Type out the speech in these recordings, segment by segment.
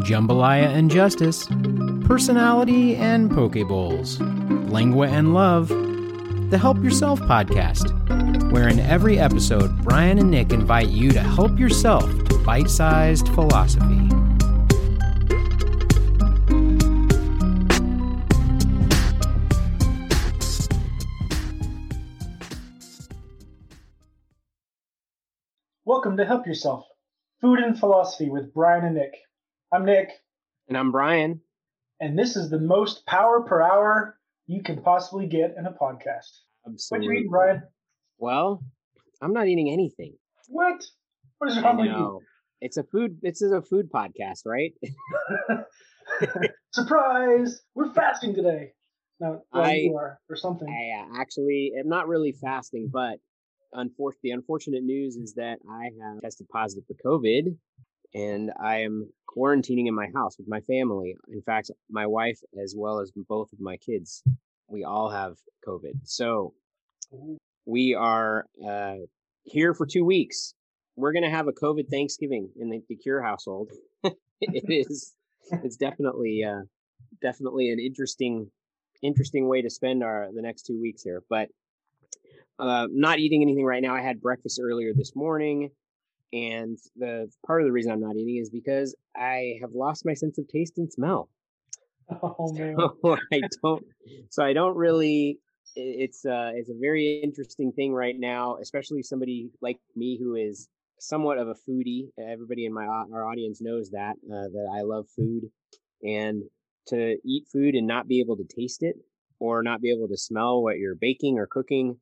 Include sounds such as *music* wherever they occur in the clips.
jambalaya and justice, personality and poke bowls, lingua and love, the Help Yourself podcast, where in every episode, Brian and Nick invite you to help yourself to bite sized philosophy. Welcome to Help Yourself Food and Philosophy with Brian and Nick. I'm Nick, And I'm Brian. and this is the most power per hour you can possibly get in a podcast. Absolutely. What you eating, Brian? Well, I'm not eating anything. What? What is wrong with know. It's a food. This is a food podcast, right? *laughs* *laughs* Surprise! We're fasting today. No, well, I- you are, or something. I uh, actually am not really fasting, but unfor- the unfortunate news is that I have tested positive for COVID, and I am quarantining in my house with my family. In fact, my wife as well as both of my kids, we all have COVID. So we are uh, here for two weeks. We're gonna have a COVID Thanksgiving in the, the Cure household. *laughs* it is. It's definitely, uh, definitely an interesting, interesting way to spend our the next two weeks here. But uh, not eating anything right now. I had breakfast earlier this morning, and the part of the reason I'm not eating is because I have lost my sense of taste and smell. *laughs* Oh man. So *laughs* I don't. So I don't really. It's uh, it's a very interesting thing right now, especially somebody like me who is somewhat of a foodie. Everybody in my our audience knows that uh, that I love food, and to eat food and not be able to taste it or not be able to smell what you're baking or cooking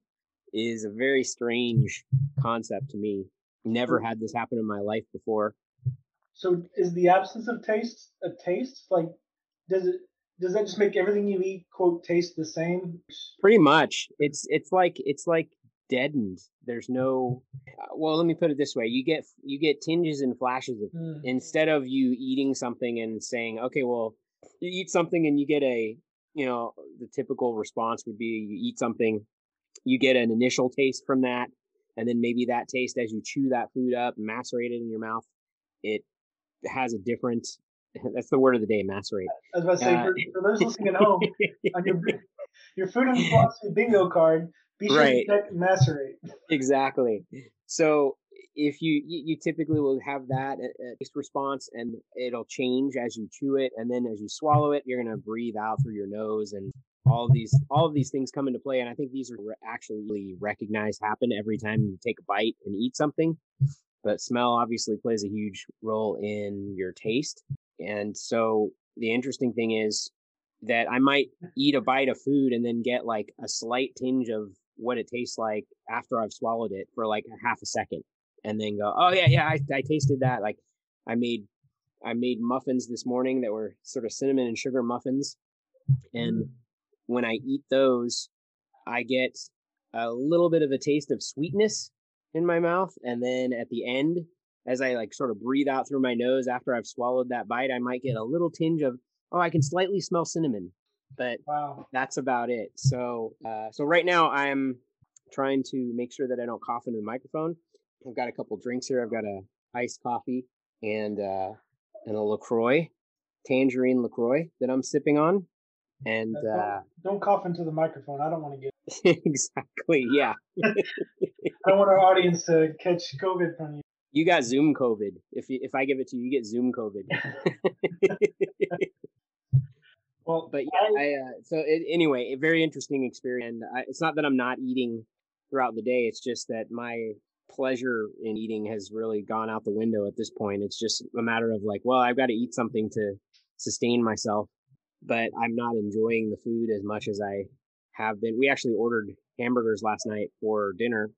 is a very strange concept to me. Never had this happen in my life before. So is the absence of taste a taste? Like, does it? Does that just make everything you eat quote taste the same? pretty much it's it's like it's like deadened there's no uh, well let me put it this way you get you get tinges and flashes of Mm. instead of you eating something and saying okay well you eat something and you get a you know the typical response would be you eat something you get an initial taste from that and then maybe that taste as you chew that food up macerate it in your mouth it has a different *laughs* that's the word of the day macerate I was about to say Uh, for, for those *laughs* listening at home, on your your food and *laughs* philosophy bingo card, be sure Right. to check macerate. exactly so if you you typically will have that uh, uh, taste response and it'll change as you chew it. And then as you swallow it you're going to breathe out through your nose and all of these all of these things come into play. And i think these are actually recognized happen every time you take a bite and eat something. But smell obviously plays a huge role in your taste. And so the interesting thing is that i might eat a bite of food and then get like a slight tinge of what it tastes like after I've swallowed it for like a half a second and then go, oh yeah, yeah, I, I tasted that. Like I made, I made muffins this morning that were sort of cinnamon and sugar muffins. And when I eat those, I get a little bit of a taste of sweetness in my mouth. And then at the end, as I like sort of breathe out through my nose after I've swallowed that bite, I might get a little tinge of, oh, I can slightly smell cinnamon. But Wow. that's about it. So, uh, so right now I'm trying to make sure that I don't cough into the microphone. I've got a couple drinks here. I've got a iced coffee and uh, and a Lacroix, tangerine Lacroix that I'm sipping on, and Uh, uh, Don't cough into the microphone. I don't want to get. *laughs* exactly, yeah. *laughs* I don't want our audience to catch COVID from you. You got Zoom COVID. If you, if I give it to you, you get Zoom COVID. *laughs* Well, but yeah, I, uh, so it, anyway, a very interesting experience. And I, it's not that I'm not eating throughout the day. It's just that my pleasure in eating has really gone out the window at this point. It's just a matter of like, well, I've got to eat something to sustain myself, but I'm not enjoying the food as much as I have been. We actually ordered hamburgers last night for dinner.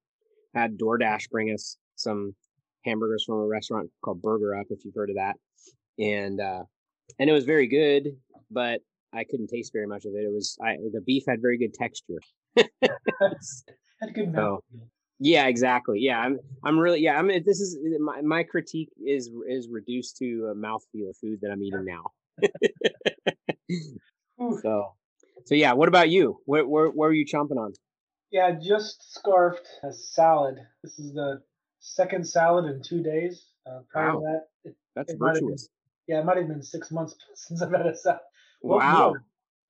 Had DoorDash bring us some hamburgers from a restaurant called Burger Up, if you've heard of that, and uh, and it was very good, but I couldn't taste very much of it. It was I, the beef had very good texture. *laughs* had good mouth. Yeah, exactly. Yeah, I'm. I'm really. Yeah, I'm. This is my my critique is is reduced to a mouthfeel of food that I'm eating now. So, so yeah. What about you? Where where where are you chomping on? Yeah, just scarfed a salad. This is the second salad in two days. Uh, prior Wow. to that, it, That's It have been- virtuous. Yeah, it might have been six months *laughs* since I've had a salad. wow.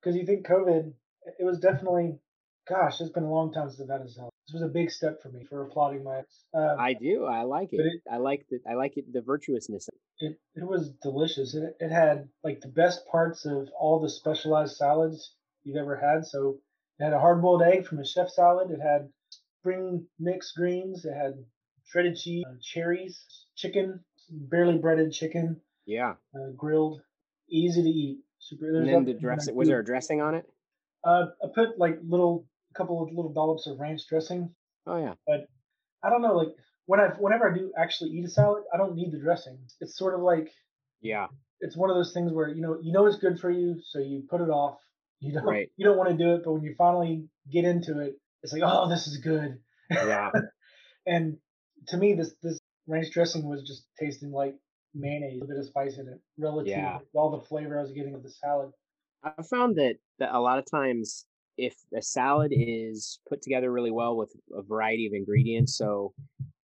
Because you think COVID, it was definitely, gosh, it's been a long time since I've had a salad. This was a big step for me for applauding my. Uh, I do. I like it. It- I like the I like it the virtuousness. it, it was delicious. It, it had like the best parts of all the specialized salads you've ever had. So it had a hard boiled egg from a chef salad. It had spring mixed greens. It had shredded cheese, uh, cherries, chicken, barely breaded chicken, Yeah. uh, grilled, easy to eat. Super. And then the nothing dress was there a dressing on it? Uh, I put like little, couple of little dollops of ranch dressing. Oh yeah. But I don't know, like when I whenever I do actually eat a salad, I don't need the dressing. It's sort of like Yeah. it's one of those things where you know you know it's good for you, so you put it off. You don't Right. you don't want to do it, but when you finally get into it, it's like oh this is good. Yeah. *laughs* And to me, this this ranch dressing was just tasting like mayonnaise, a bit of spice in it, relative Yeah. to all the flavor I was getting of the salad. I found that, that a lot of times if a salad is put together really well with a variety of ingredients, so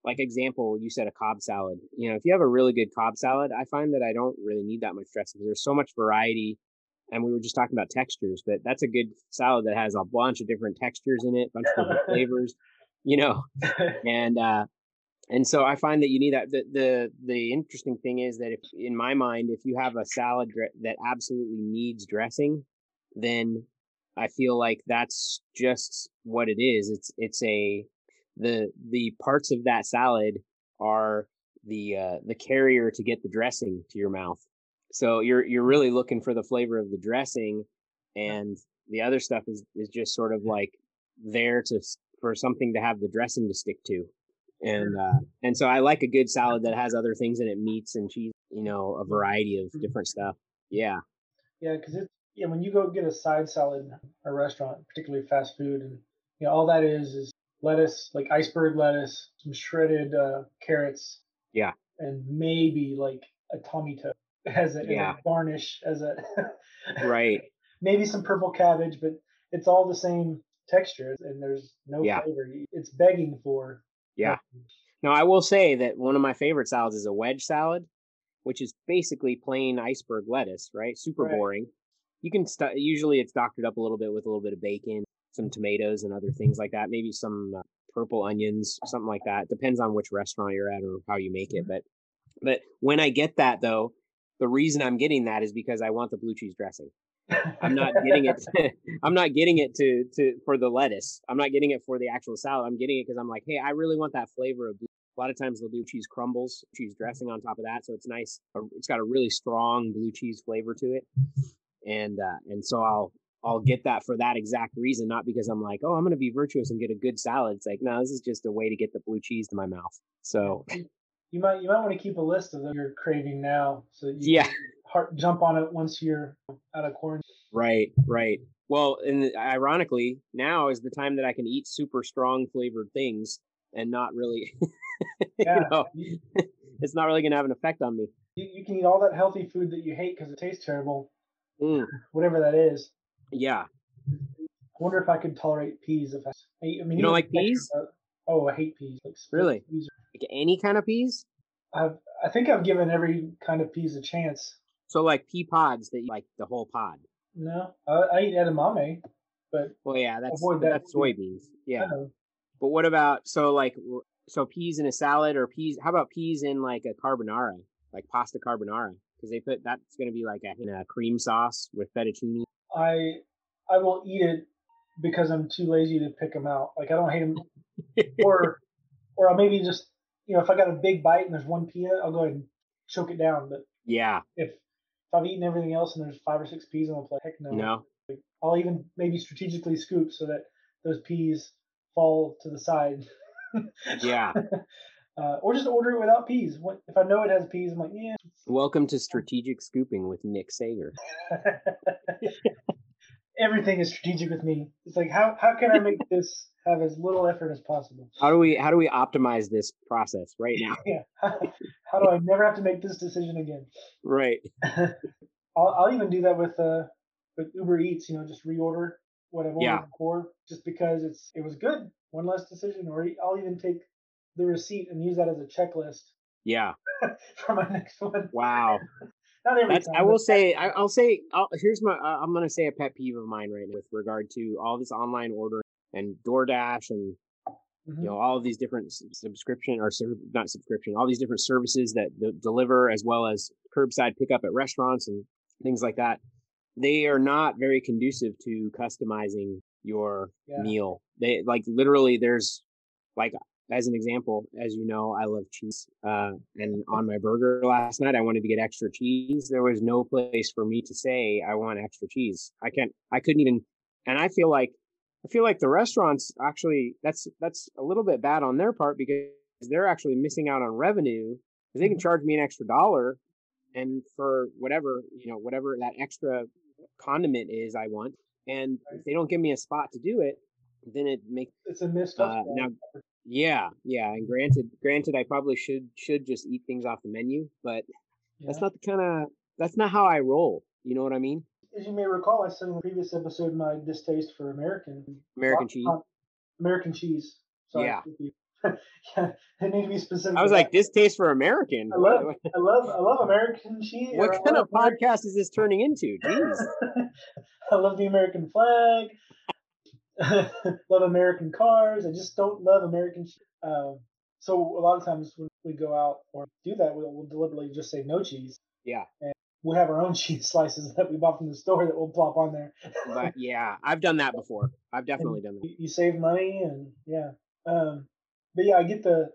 like example, you said a Cobb salad. You know, if you have a really good Cobb salad, I find that I don't really need that much dressing because there's so much variety. And we were just talking about textures, but that's a good salad that has a bunch of different textures in it, bunch of different *laughs* flavors, you know. *laughs* And uh and so I find that you need that. The the the interesting thing is that if in my mind, if you have a salad that absolutely needs dressing, then I feel like that's just what it is. It's it's a the the parts of that salad are the uh, the carrier to get the dressing to your mouth. So you're you're really looking for the flavor of the dressing, and the other stuff is is just sort of like there to for something to have the dressing to stick to. And uh, and so I like a good salad that has other things in it, meats and cheese, you know, a variety of different stuff. Yeah, Yeah, because it yeah when you go get a side salad in a restaurant, particularly fast food, and you know all that is is lettuce, like iceberg lettuce, some shredded uh, carrots, Yeah. and maybe like a tomato *laughs* as a, as a garnish, as a right. *laughs* maybe some purple cabbage, but it's all the same texture, and there's no Yeah. flavor. It's begging for Yeah. Now I will say that one of my favorite salads is a wedge salad, which is basically plain iceberg lettuce, right? Super Right. boring. You can st- usually it's doctored up a little bit with a little bit of bacon, some tomatoes, and other things like that. Maybe some uh, purple onions, something like that. Depends on which restaurant you're at or how you make it. But but when I get that though, the reason I'm getting that is because I want the blue cheese dressing. I'm not getting it. *laughs* *laughs* I'm not getting it to to for the lettuce. I'm not getting it for the actual salad. I'm getting it because I'm like, hey, I really want that flavor of. Blue. A lot of times they'll do cheese crumbles, cheese dressing on top of that, so it's nice. It's got a really strong blue cheese flavor to it, and uh, and so I'll I'll get that for that exact reason, not because I'm like, oh, I'm gonna be virtuous and get a good salad. It's like, no, this is just a way to get the blue cheese to my mouth. So you might you might want to keep a list of them you're craving now, so that you yeah, can heart, jump on it once you're out of quarantine. Right, right. Well, and ironically, now is the time that I can eat super strong flavored things and not really, *laughs* Yeah. you know, *laughs* it's not really going to have an effect on me. you, you can eat all that healthy food that you hate because it tastes terrible, Mm, *laughs* whatever that is. yeah. I wonder if I could tolerate peas if I. I mean, You don't like peas? oh, I hate peas. Like Really? Peas. Like any kind of peas. I've I think I've given every kind of peas a chance. So like pea pods that you like the whole pod. No, I, I eat edamame, but Well, yeah, that's that that's soybeans. Yeah. I don't know. But what about so like so peas in a salad or peas? How about peas in like a carbonara, like pasta carbonara? Because they put that's going to be like a, in a cream sauce with fettuccine. I I will eat it because I'm too lazy to pick them out. Like I don't hate them, *laughs* or or I'll maybe just you know if I got a big bite and there's one pea, I'll go ahead and choke it down. But Yeah. if if I've eaten everything else and there's five or six peas on the plate, heck no. No. Like, I'll even maybe strategically scoop so that those peas fall to the side. Yeah. *laughs* Uh, or just order it without peas. What if I know it has peas? I'm like, yeah. Welcome to strategic scooping with Nick Sager. *laughs* Everything is strategic with me. It's like how how can I make *laughs* this have as little effort as possible? How do we how do we optimize this process right now? *laughs* Yeah. How, how do I never have to make this decision again? Right. I'll, I'll even do that with uh with Uber Eats. You know, just reorder what I've ordered Yeah. before, just because it's it was good. One less decision, or I'll even take the receipt and use that as a checklist Yeah. *laughs* for my next one. Wow. *laughs* Not every That's, time. I will say, I, I'll say, I'll, here's my, I'm going to say a pet peeve of mine right now with regard to all this online ordering and DoorDash and, Mhm. you know, all of these different subscription or not subscription, all these different services that d- deliver as well as curbside pickup at restaurants and things like that. They are not very conducive to customizing your Yeah. meal. They like literally there's like as an example, as you know, I love cheese. Uh, and on my burger last night, I wanted to get extra cheese. There was no place for me to say I want extra cheese. I can't. I couldn't even. And I feel like I feel like the restaurants actually that's that's a little bit bad on their part because they're actually missing out on revenue because they can Mhm. charge me an extra dollar and for whatever you know whatever that extra condiment is I want. And if they don't give me a spot to do it, then it makes it's a missed uh, now, yeah, yeah, and granted, granted, I probably should should just eat things off the menu, but that's not the kind of that's not how I roll. You know what I mean? As you may recall, I said in the previous episode my distaste for American American cheese. American cheese. Sorry, Yeah. *laughs* yeah, it need to be specific. I was like, this for American. I love, I love, I love American cheese. what kind of podcast is this turning into? Jeez. *laughs* I love the American flag. *laughs* love American cars. I just don't love American. cheese. Um, so a lot of times when we go out or do that, we'll, we'll deliberately just say no cheese. Yeah. And we'll have our own *laughs* cheese slices that we bought from the store that we'll plop on there. But *laughs* yeah, I've done that before. I've definitely done that. you, save money and yeah. Um, but yeah, I get the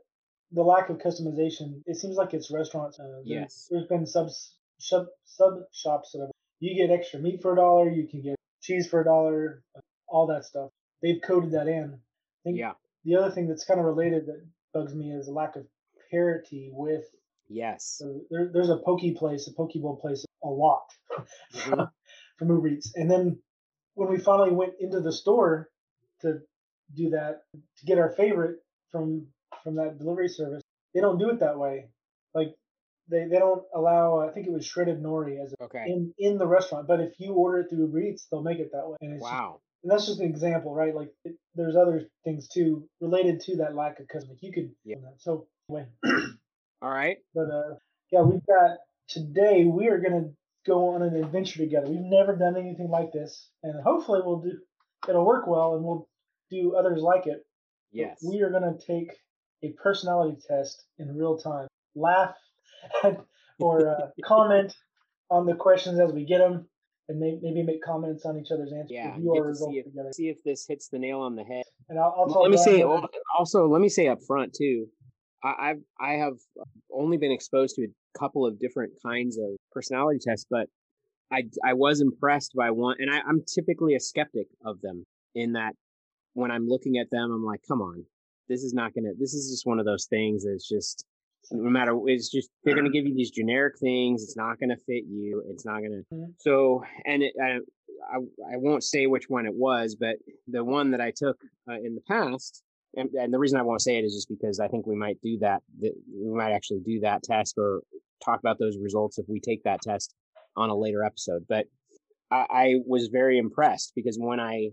the lack of customization. It seems like it's restaurants. Uh, Yes. There's been subs sub sub shops that have, you get extra meat for a dollar, you can get cheese for a dollar, all that stuff. They've coded that in. I think Yeah. the other thing that's kind of related that bugs me is a lack of parity with. Yes. There, there's a poke place, a poke bowl place, a lot *laughs* Mhm. from Uber Eats. And then when we finally went into the store to do that, to get our favorite from from that delivery service, they don't do it that way. Like they, they don't allow. I think it was shredded nori as a, Okay. in in the restaurant. But if you order it through Uber Eats, they'll make it that way. And it's just- Wow. And that's just an example, right? Like it, there's other things too related to that lack of custom. Like you could. Yeah. So anyway, *clears throat* All right. but uh, yeah, we've got today. We are gonna go on an adventure together. We've never done anything like this, and hopefully we'll do. It'll work well, and we'll do others like it. But Yes. We are gonna take a personality test in real time. Laugh *laughs* at, or uh, *laughs* comment on the questions as we get them, and may, maybe make comments on each other's answers. Yeah. Review Get to see if, see if this hits the nail on the head. And I'll, I'll let me say also let me say up front too I, i've i have only been exposed to a couple of different kinds of personality tests but i i was impressed by one and I, i'm typically a skeptic of them in that when i'm looking at them i'm like come on this is not gonna this is just one of those things that's just no matter it's just they're gonna give you these generic things it's not gonna fit you it's not gonna Mhm. so and it, I, I i won't say which one it was but the one that i took uh, in the past and, and the reason i won't say it is just because i think we might do that, that we might actually do that test or talk about those results if we take that test on a later episode but I, I was very impressed because when i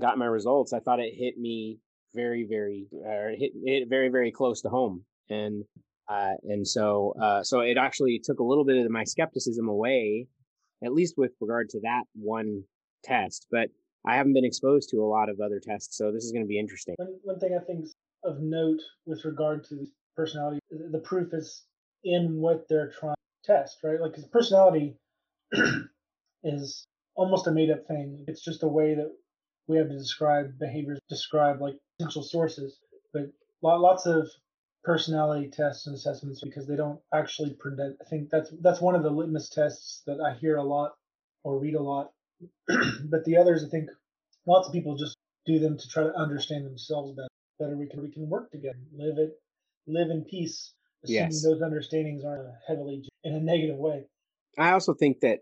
got my results i thought it hit me very very uh, hit, hit very very close to home and uh, and so uh, so it actually took a little bit of my skepticism away at least with regard to that one test but i haven't been exposed to a lot of other tests so this is going to be interesting One, one thing I think of note with regard to personality, the proof is in what they're trying to test, right? Like, 'cause personality *clears throat* is almost a made up thing. It's just a way that we have to describe behaviors, describe like potential sources. But lots of personality tests and assessments because they don't actually predict. I think that's that's one of the litmus tests that I hear a lot or read a lot. *clears throat* but the others, I think, lots of people just do them to try to understand themselves better. Better, we can we can work together, live it, live in peace. Assuming Yes. those understandings aren't heavily in a negative way. i also think that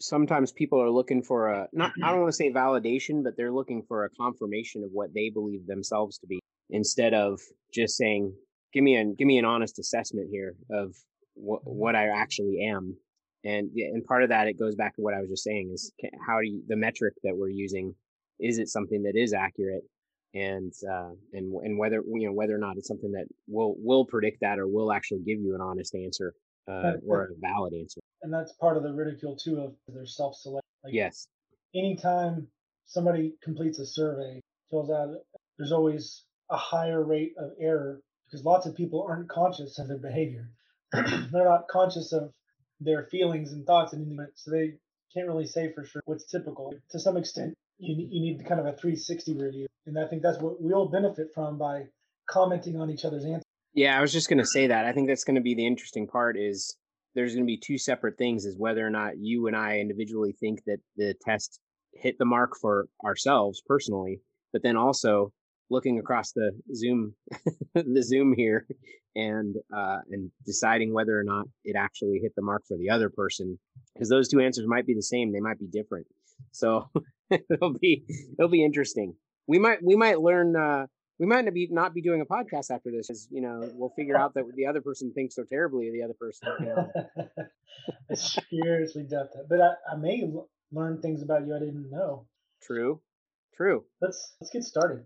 sometimes people are looking for a not i don't want to say validation but they're looking for a confirmation of what they believe themselves to be instead of just saying give me an give me an honest assessment here of what what i actually am and and part of that it goes back to what i was just saying is how do you the metric that we're using is it something that is accurate and uh and and whether you know whether or not it's something that will will predict that or will actually give you an honest answer uh or a valid answer and that's part of the ridicule too of their self-select. Like yes. anytime somebody completes a survey, fills out, there's always a higher rate of error because lots of people aren't conscious of their behavior. *clears throat* They're not conscious of their feelings and thoughts and anything, so they can't really say for sure what's typical. To some extent, you you need kind of a 360 review, and I think that's what we all benefit from by commenting on each other's answers. Yeah, I was just going to say that. I think that's going to be the interesting part is there's going to be two separate things is whether or not you and I individually think that the test hit the mark for ourselves personally, but then also looking across the Zoom *laughs* the Zoom here and uh and deciding whether or not it actually hit the mark for the other person because those two answers might be the same, they might be different. So *laughs* it'll be it'll be interesting. We might we might learn uh we might not be not be doing a podcast after this because you know we'll figure out that the other person thinks so terribly of the other person you know. *laughs* I seriously doubt that, but I, I may learn things about you I didn't know. true true Let's let's get started.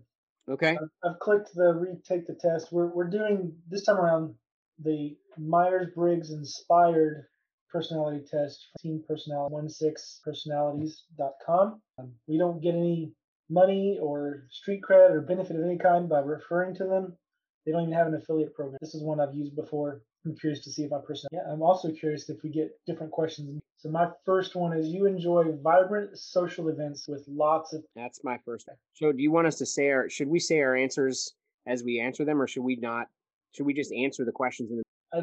Okay I've, clicked the retake the test. We're we're doing this time around the Myers Briggs inspired personality test from Team Personality 16personalities.com. Um, we don't get any money or street cred or benefit of any kind by referring to them. They don't even have an affiliate program. This is one I've used before. I'm curious to see if my person. Yeah, I'm also curious if we get different questions. So my first one is: You enjoy vibrant social events with lots of. that's my first so do you want us to say our should we say our answers as we answer them or should we not should we just answer the questions in the I,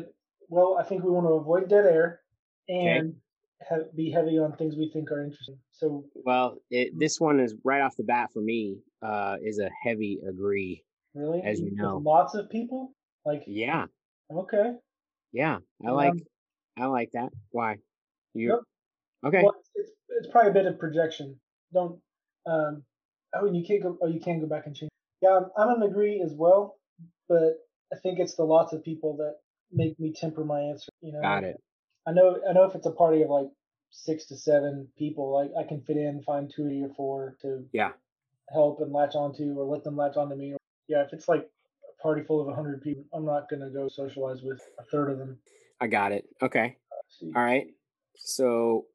well, I think we want to avoid dead air Okay. and have, be heavy on things we think are interesting. So well it, this one is right off the bat for me uh is a heavy agree really, As you with know. lots of people. Like yeah okay, yeah i Um, like i like that why you okay well, it's it's probably a bit of projection. Don't um. Oh, and you can't go. Oh, you can go back and change. Yeah, I'm, I'm an agree as well, but I think it's the lots of people that make me temper my answer. You know, got it I know I know if it's a party of like six to seven people, like I can fit in, find two or four to yeah help and latch onto or let them latch onto me. Yeah, if it's like a party full of 100 people, I'm not to go socialize with a third of them. i got it okay See. all right so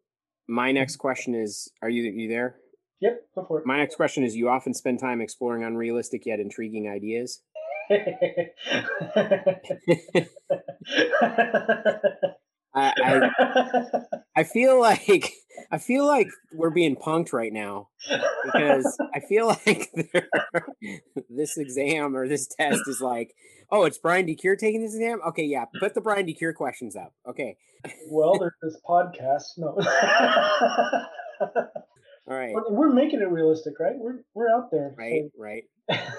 my next question is are you you there Yep, go for My next question is: You often spend time exploring unrealistic yet intriguing ideas. *laughs* *laughs* I, I I feel like I feel like we're being punked right now because I feel *laughs* like this exam or this test is like, oh, it's Brian DeCure taking this exam. Okay, yeah, put the Brian DeCure questions up. Okay, well, *laughs* there's this podcast. No. *laughs* all right, We're- making it realistic, right? We're we're out there. right, right.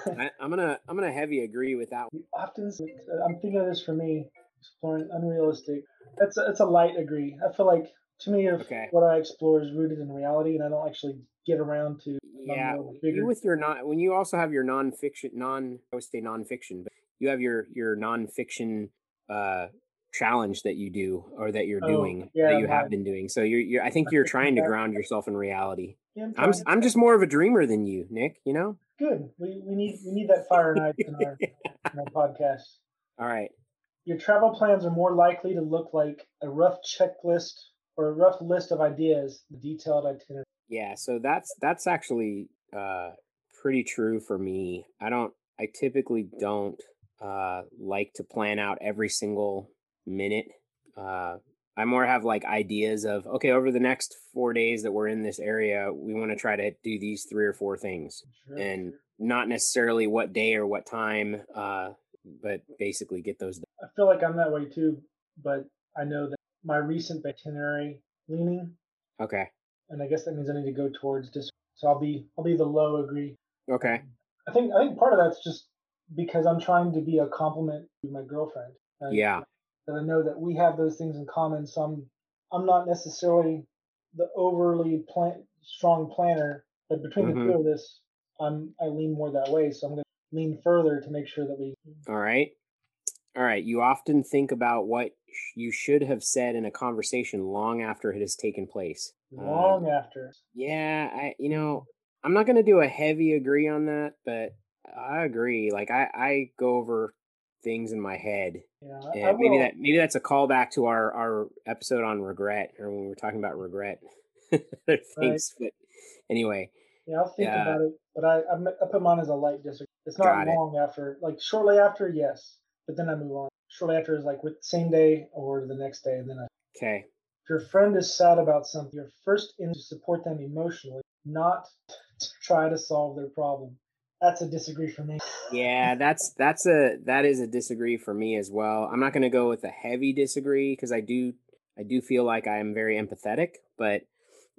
So, I, I'm gonna I'm gonna heavy agree with that. we often, I'm thinking of this for me, exploring unrealistic. That's a, it's a light agree. I feel like to me, if Okay. what I explore is rooted in reality, and I don't actually get around to Yeah, you with your non when you also have your nonfiction non I would say nonfiction, but you have your your nonfiction uh challenge that you do or that you're Oh, doing yeah, that you have been doing. So you're you're I think you're trying to ground yourself in reality. Yeah, I'm I'm. I'm just more of a dreamer than you, Nick. You know. good. We, we need we need that fire night in our, *laughs* in our podcast. All right. Your travel plans are more likely to look like a rough checklist or a rough list of ideas, detailed itinerary. Yeah, so that's that's actually uh pretty true for me. I don't I typically don't uh like to plan out every single minute. Uh I more have like ideas of okay, over the next 4 days that we're in this area, we want to try to do these three or four things Sure, and sure. not necessarily what day or what time uh but basically get those done. I feel like I'm that way too, but I know that my recent itinerary leaning, Okay. and I guess that means I need to go towards dis. So I'll be I'll be the low agree. Okay. I think I think part of that's just because I'm trying to be a compliment to my girlfriend. And Yeah. That I know that we have those things in common. So I'm I'm not necessarily the overly plan, strong planner, but between Mhm. the two of us, I'm I lean more that way. So I'm going to lean further to make sure that we. All right. All right. You often think about what you should have said in a conversation long after it has taken place. Uh, Long after. yeah, I you know, I'm not going to do a heavy agree on that, but I agree. Like I I go over things in my head. Yeah, Yeah, maybe that maybe that's a callback to our our episode on regret or when we were talking about regret. *laughs* things, but anyway, Yeah, I'll think Yeah. about it, but I I, put mine as a light disagree. It's not Got it. long after, like shortly after, yes, but then I move on. Shortly after is like with same day or the next day, and then I, okay, if your friend is sad about something, your first in to support them emotionally, not to try to solve their problem. That's a disagree for me. yeah, that's that's a that is a disagree for me as well. I'm not going to go with a heavy disagree because I do I do feel like I am very empathetic, but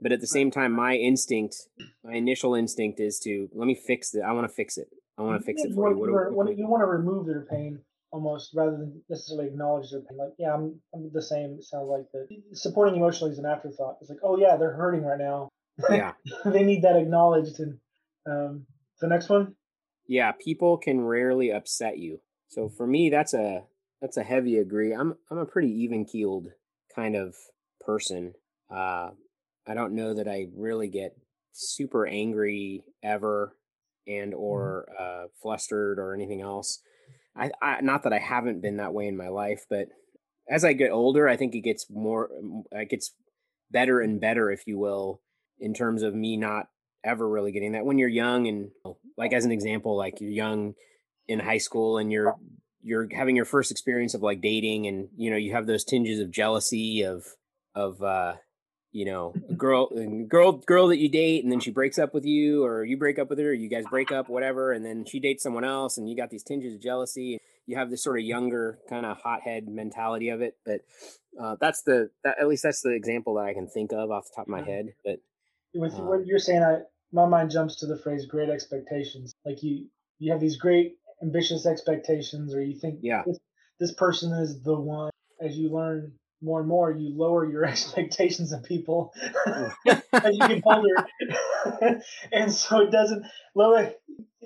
but at the same time, my instinct, my initial instinct is to let me fix it. I want to fix it. I want to fix it for you. What you, do- want, what you want to remove their pain almost rather than necessarily acknowledge their pain. Like, yeah, I'm, I'm the same. It sounds like that. Supporting emotionally is an afterthought. It's like, oh yeah, they're hurting right now. *laughs* yeah, they need that acknowledged. And um, the next one, yeah. People can rarely upset you. So for me, that's a that's a heavy agree. I'm I'm a pretty even keeled kind of person. Uh, I don't know that I really get super angry ever and or uh, flustered or anything else. I, I not that I haven't been that way in my life, but as I get older, I think it gets more, it gets better and better, if you will, in terms of me not ever really getting that. When you're young and like as an example, like you're young in high school and you're you're having your first experience of like dating and you know you have those tinges of jealousy of of uh you know a *laughs* girl girl girl that you date and then she breaks up with you or you break up with her or you guys break up whatever and then she dates someone else and you got these tinges of jealousy you have this sort of younger kind of hothead mentality of it but uh, that's the that, at least that's the example that i can think of off the top of my head but with Um, what you're saying, I my mind jumps to the phrase "great expectations." Like you, you have these great ambitious expectations, or you think Yeah. this, this person is the one. As you learn more and more, you lower your *laughs* expectations of people oh. *laughs* as you get older, *laughs* and so it doesn't lower.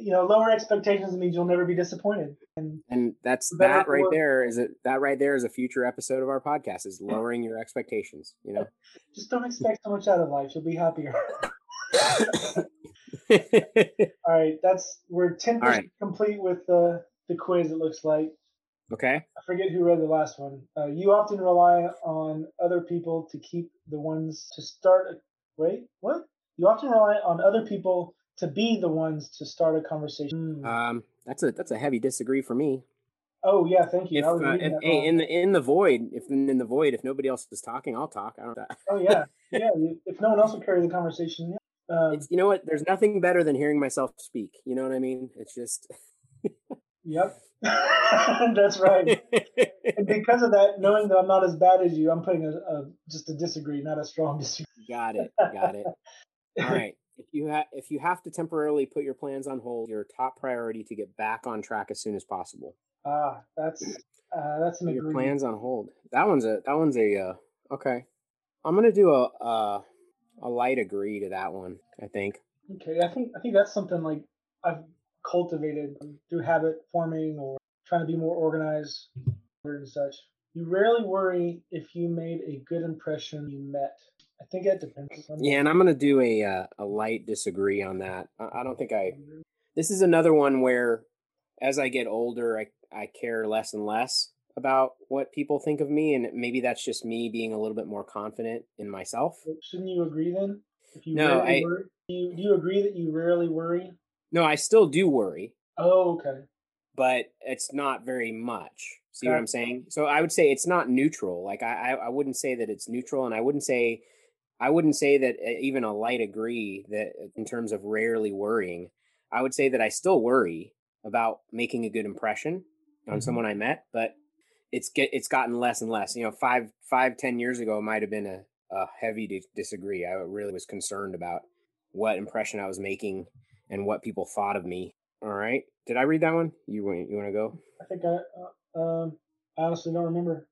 You know, lower expectations means you'll never be disappointed. And and that's that right there is it that right there is a future episode of our podcast is lowering your expectations you know just don't expect so much out of life. You'll be happier. All right, that's we're ten All percent right. complete with the the quiz. It looks like. Okay I forget who read the last one. Uh, you often rely on other people to keep the ones to start. A, wait, what? You often rely on other people to be the ones to start a conversation. Hmm. um that's a that's a heavy disagree for me oh yeah, thank you. if, uh, if hey, in the in the void if in, the void if nobody else is talking i'll talk i don't oh yeah, *laughs* yeah. If no one else will carry the conversation, yeah. Um, it's you know what there's nothing better than hearing myself speak you know what i mean it's just yep, *laughs* that's right. And *laughs* because of that, knowing that I'm not as bad as you, I'm putting a, a just a disagree, not a strong *laughs* disagree. got it got it all right if you have if you have to temporarily put your plans on hold your top priority to get back on track as soon as possible Ah, that's uh, that's an your plans on hold. That one's a that one's a uh, okay. I'm gonna do a uh, a light agree to that one. I think. Okay, I think I think that's something like I've cultivated through habit forming or trying to be more organized and such. You rarely worry if you made a good impression you met. I think that depends. Yeah, and I'm gonna do a uh, a light disagree on that. I, I don't think I. This is another one where, as I get older, I I care less and less about what people think of me, and maybe that's just me being a little bit more confident in myself. Shouldn't you agree then? If you No, I- worry, do you, do you agree that you rarely worry? No, I still do worry, Oh, okay. but it's not very much. See what I'm saying? So I would say it's not neutral. Like I, I, I wouldn't say that it's neutral, and I wouldn't say, I wouldn't say that uh, even a light agree that uh, in terms of rarely worrying. I would say that I still worry about making a good impression on Mhm. someone I met, but it's get it's gotten less and less. You know, five five ten years ago it might have been a, a heavy disagree. I really was concerned about what impression I was making and what people thought of me. All right, did I read that one? You want you want to go? I think I uh, um I honestly don't remember.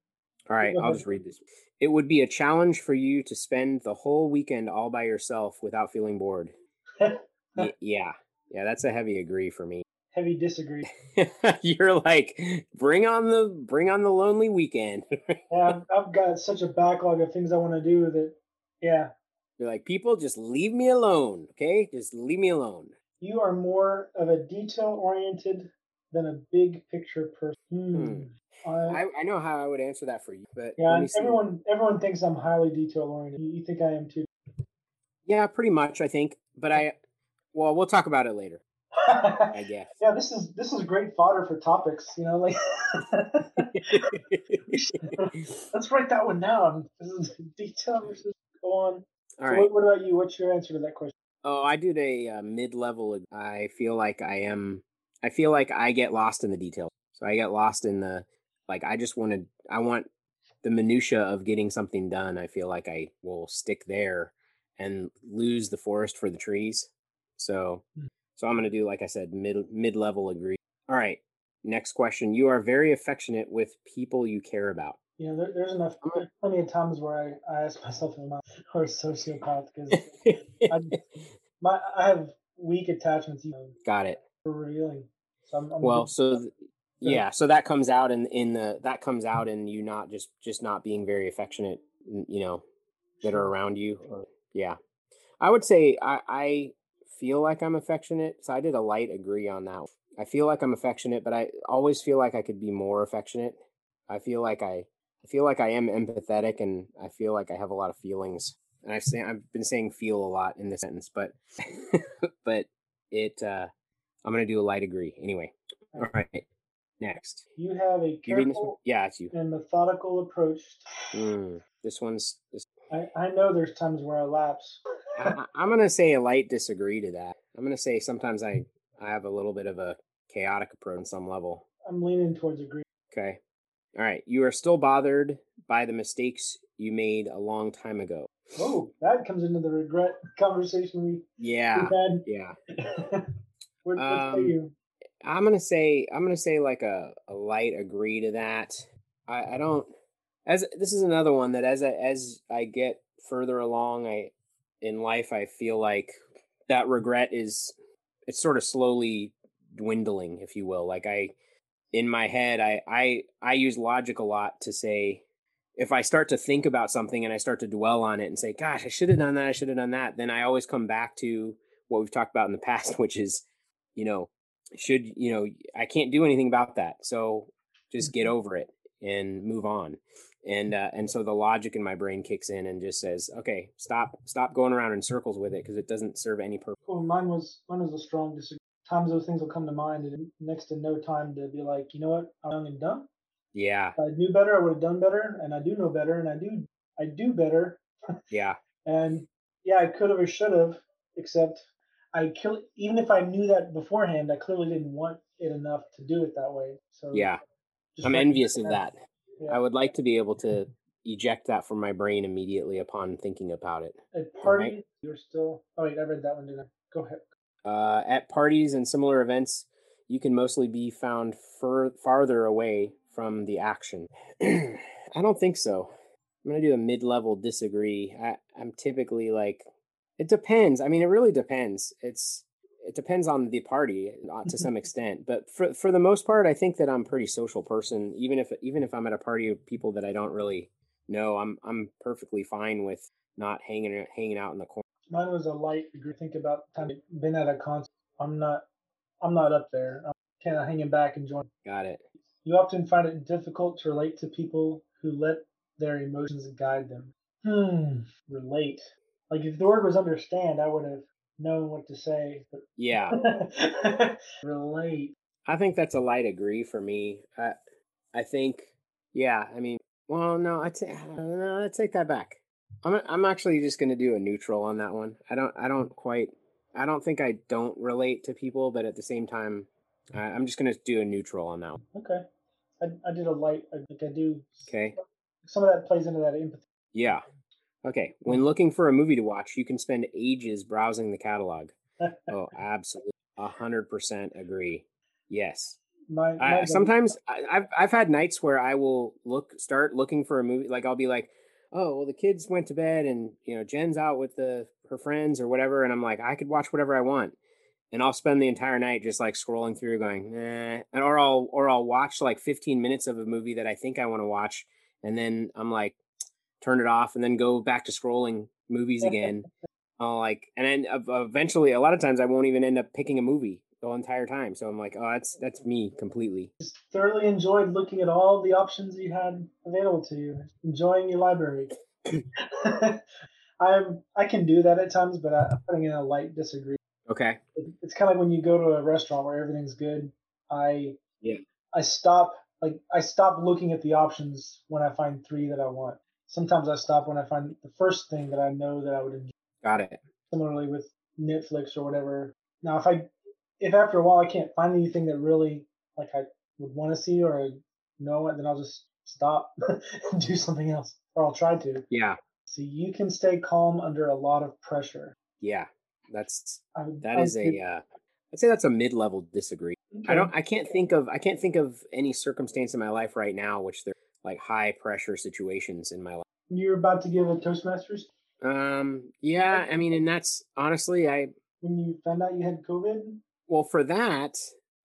All right, I'll just read this. It would be a challenge for you to spend the whole weekend all by yourself without feeling bored. *laughs* Y- yeah, yeah, that's a heavy agree for me. *laughs* Heavy disagree. You're like, bring on the bring on the lonely weekend. *laughs* Yeah, I've, I've got such a backlog of things I want to do that. Yeah, You're like, people, just leave me alone, okay? Just leave me alone. You are more of a detail oriented than a big picture person. Hmm. Hmm. I, I, know how I would answer that for you, but yeah, let and see. everyone everyone thinks I'm highly detail oriented. You, you think I am too? Yeah, pretty much. I think, but I, well, we'll talk about it later. I *laughs* guess. yeah, this is this is great fodder for topics. You know, like *laughs* let's write that one down. This is *laughs* detail versus go on. All so right. what, what about you? What's your answer to that question? Oh, I did a uh, mid-level. I feel like I am. I feel like I get lost in the details. So I get lost in the like. I just wanted. I want the minutia of getting something done. I feel like I will stick there and lose the forest for the trees. So, Hmm. so I'm gonna do like I said, mid mid-level agree. All right. Next question. You are very affectionate with people you care about. You know, there, there's enough there's plenty of times where I, I ask *laughs* myself, am I or a sociopath? Because I, *laughs* my I have weak attachments, you know, Got it. for revealing. So I'm, I'm well so th- yeah so that comes out in in the that comes out in you not just just not being very affectionate you know that are around you or, yeah. I would say i i feel like i'm affectionate so i did a light agree on that i feel like i'm affectionate but i always feel like i could be more affectionate. I feel like i i feel like i am empathetic and i feel like i have a lot of feelings and i've say, i've been saying feel a lot in this sentence but *laughs* but it uh i'm gonna do a light agree anyway all right. Next. you have a You this one? careful Yeah, it's you. and methodical approach. Mm, this one's. This, I, I know there's times where I lapse. I- I'm gonna say a light disagree to that. I'm gonna say sometimes I I have a little bit of a chaotic approach on some level. I'm leaning towards agree. Okay. All right. You are still bothered by the mistakes you made a long time ago. Oh, that comes into the regret conversation we, Yeah. we Yeah. had. *laughs* Where, what Um, you? I'm gonna say I'm gonna say like a, a light agree to that. I, I don't as this is another one that as I as I get further along I in life I feel like that regret is it's sort of slowly dwindling, if you will. Like I in my head I I I use logic a lot to say if I start to think about something and I start to dwell on it and say, gosh, I should have done that, I should have done that, then I always come back to what we've talked about in the past, *laughs* which is, you know, should you know i can't do anything about that so just get over it and move on and uh, and so the logic in my brain kicks in and just says okay stop stop going around in circles with it because it doesn't serve any purpose Cool. Mine was mine was a strong disagree. Times those things will come to mind, and next to no time to be like, you know what, I'm young and dumb. Yeah If I knew better, I would have done better, and I do know better, and I do I do better, yeah *laughs* and yeah, I could have or should have, except I kill. Even if I knew that beforehand, I clearly didn't want it enough to do it that way. So yeah i'm envious of that Yeah. i would like to be able to eject that from my brain immediately upon thinking about it At party, you're still. Oh wait, I read that one. Didn't I? Go ahead. Uh, at parties and similar events, you can mostly be found fur- farther away from the action. *clears throat* I don't think so. I'm gonna do a mid-level disagree. I, I'm typically like, it depends. I mean, it really depends. It's it depends on the party uh, to some extent, but for for the most part, I think that I'm a pretty social person. Even if even if I'm at a party of people that I don't really know, I'm I'm perfectly fine with not hanging hanging out in the corner. Mine was a light degree. Think about time I've been at a concert. I'm not. I'm not up there. I'm kind of hanging back, and enjoying. Got it. You often find it difficult to relate to people who let their emotions guide them. Hmm. Relate. Like if the word was understand, I would have known what to say. Yeah. *laughs* Relate. I think that's a light agree for me. I I think yeah, I mean, well, no, I take no, I take that back. I'm I'm actually just going to do a neutral on that one. I don't I don't quite I don't think I don't relate to people, but at the same time I, I'm just going to do a neutral on that one. Okay. I, I did a light. I think I do. Okay? Some of that plays into that empathy. Yeah. Okay. When looking for a movie to watch, you can spend ages browsing the catalog. *laughs* Oh, absolutely. A hundred percent agree. Yes. My, I, sometimes I, I've I've had nights where I will look start looking for a movie. Like I'll be like, oh well, the kids went to bed and you know Jen's out with the her friends or whatever, and I'm like, I could watch whatever I want, and I'll spend the entire night just like scrolling through, going, eh, and or I'll or I'll watch like 15 minutes of a movie that I think I want to watch, and then I'm like, turn it off, and then go back to scrolling movies again. *laughs* I'll like, and then eventually, a lot of times I won't even end up picking a movie. the entire time. So I'm like, oh, that's that's me completely. Just thoroughly enjoyed looking at all the options you had available to you, enjoying your library. *clears throat* *laughs* I'm I can do that at times, but I, I'm putting in a light disagree. Okay. It's kind of like when you go to a restaurant where everything's good. I Yeah. I stop like I stop looking at the options when I find three that I want. Sometimes I stop when I find the first thing that I know that I would enjoy. Got it. Similarly with Netflix or whatever. Now if I if after a while I can't find anything that really like I would want to see or know it, then I'll just stop *laughs* and do something else. Or I'll try to. Yeah. So you can stay calm under a lot of pressure. Yeah. That's that is a uh I'd say that's a mid level disagree. I don't I can't think of I can't think of any circumstance in my life right now which they're like high pressure situations in my life. You're about to give a Toastmasters Um yeah, I mean and that's honestly I when you found out you had COVID. well for that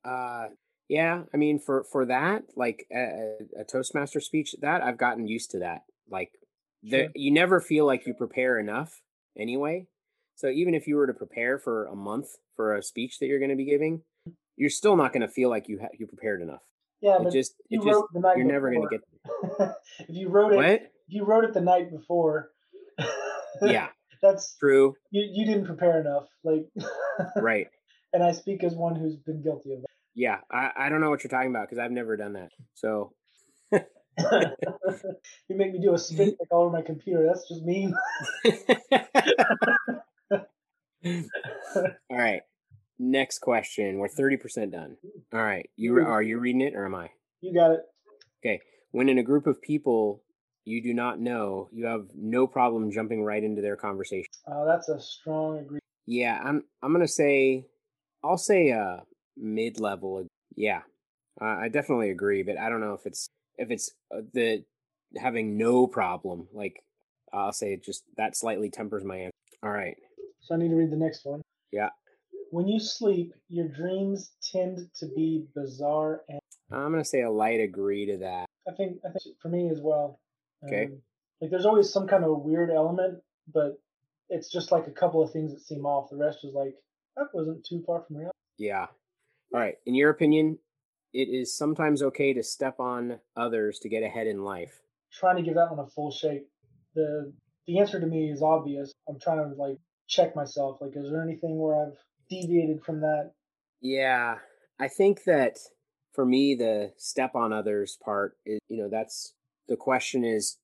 uh yeah, I mean for for that like a, a- a toastmaster speech that I've gotten used to that. Like the you never feel like you prepare enough anyway. So even if you were to prepare for a month for a speech that you're going to be giving, you're still not going to feel like you ha- you prepared enough. Yeah, it but just you it just wrote the night you're never going to get *laughs* if you wrote it, what? if you wrote it the night before. Yeah, *laughs* that's true. you. You didn't prepare enough. Like, Right. *laughs* and I speak as one who's been guilty of that. Yeah, I I don't know what you're talking about because I've never done that. So you make me do a spit check all over my computer. That's just mean. All right. Next question. We're 30% done. All right. You re- are you reading it or am I? You got it. Okay. When in a group of people you do not know, you have no problem jumping right into their conversation. Uh, that's a strong agree. Yeah, I'm I'm going to say I'll say uh mid-level. Yeah. Uh, I definitely agree, but I don't know if it's if it's uh, the having no problem like I'll say it just that slightly tempers my answer. All right. So I need to read the next one. Yeah. When you sleep, your dreams tend to be bizarre and I'm going to say a light agree to that. I think I think for me as well. Okay. Um, like there's always some kind of weird element, but it's just like a couple of things that seem off. The rest is like that wasn't too far from reality. Yeah. All right. In your opinion, it is sometimes okay to step on others to get ahead in life. Trying to give that one a full shake. The the answer to me is obvious. I'm trying to like check myself. Like, is there anything where I've deviated from that? Yeah. I think that for me, the step on others part is, you know, that's the question is,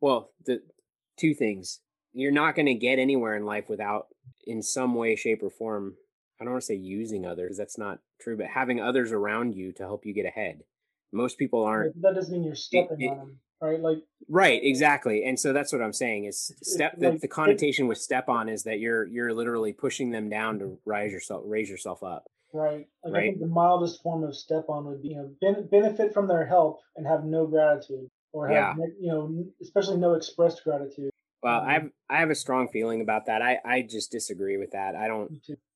well, the two things. You're not going to get anywhere in life without, in some way, shape, or form, I don't want to say using others. That's not true, but having others around you to help you get ahead. Most people aren't that doesn't mean you're stepping it- on them, right? Like, Right, exactly. And so that's what I'm saying is step the, like- the connotation with step on is that you're you're literally pushing them down to rise yourself raise yourself up. right? Like, I think the mildest form of step on would be, you know, ben- benefit from their help and have no gratitude, or have, Yeah. you know, especially no expressed gratitude. Well, I Mhm. have I have a strong feeling about that. I I just disagree with that. I don't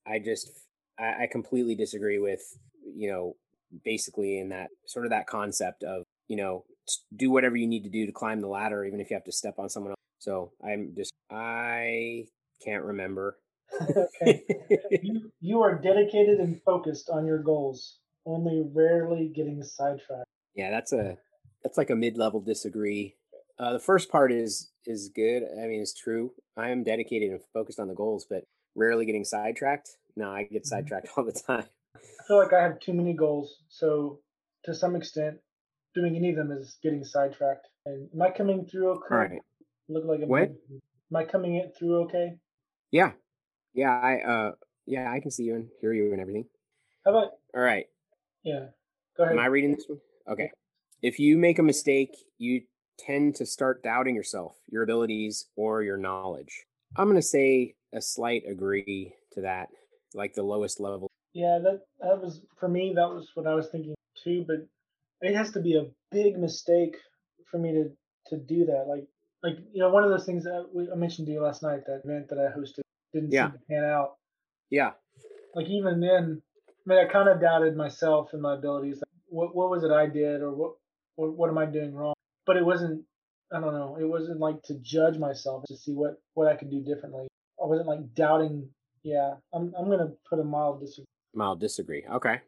I just I, I completely disagree with you know basically in that sort of that concept of you know do whatever you need to do to climb the ladder even if you have to step on someone else. So I'm just I can't remember. okay. *laughs* You you are dedicated and focused on your goals, only rarely getting sidetracked. Yeah, that's a that's like a mid-level disagree. Uh, the first part is is good. I mean, it's true. I am dedicated and focused on the goals, but rarely getting sidetracked. No, I get Mhm. sidetracked *laughs* all the time. I feel like I have too many goals, so to some extent, doing any of them is getting sidetracked. And am I coming through okay? All right. Look like I'm What? Am I coming in through okay? Yeah, yeah. I uh, yeah, I can see you and hear you and everything. How about All right. yeah? Go ahead. Am I reading this one? Okay. If you make a mistake, you tend to start doubting yourself, your abilities, or your knowledge. I'm gonna say a slight agree to that, like the lowest level. Yeah, that that was for me. That was what I was thinking too. But it has to be a big mistake for me to to do that. Like like you know, one of those things that we, I mentioned to you last night, that event that I hosted didn't Yeah. seem to pan out. Yeah. Like even then, I mean, I kind of doubted myself and my abilities. Like, what what was it I did, or what what what am I doing wrong? But it wasn't. I don't know. It wasn't like to judge myself to see what what I could do differently. I wasn't like doubting. Yeah, I'm I'm gonna put a mild disagree. Mild disagree. Okay.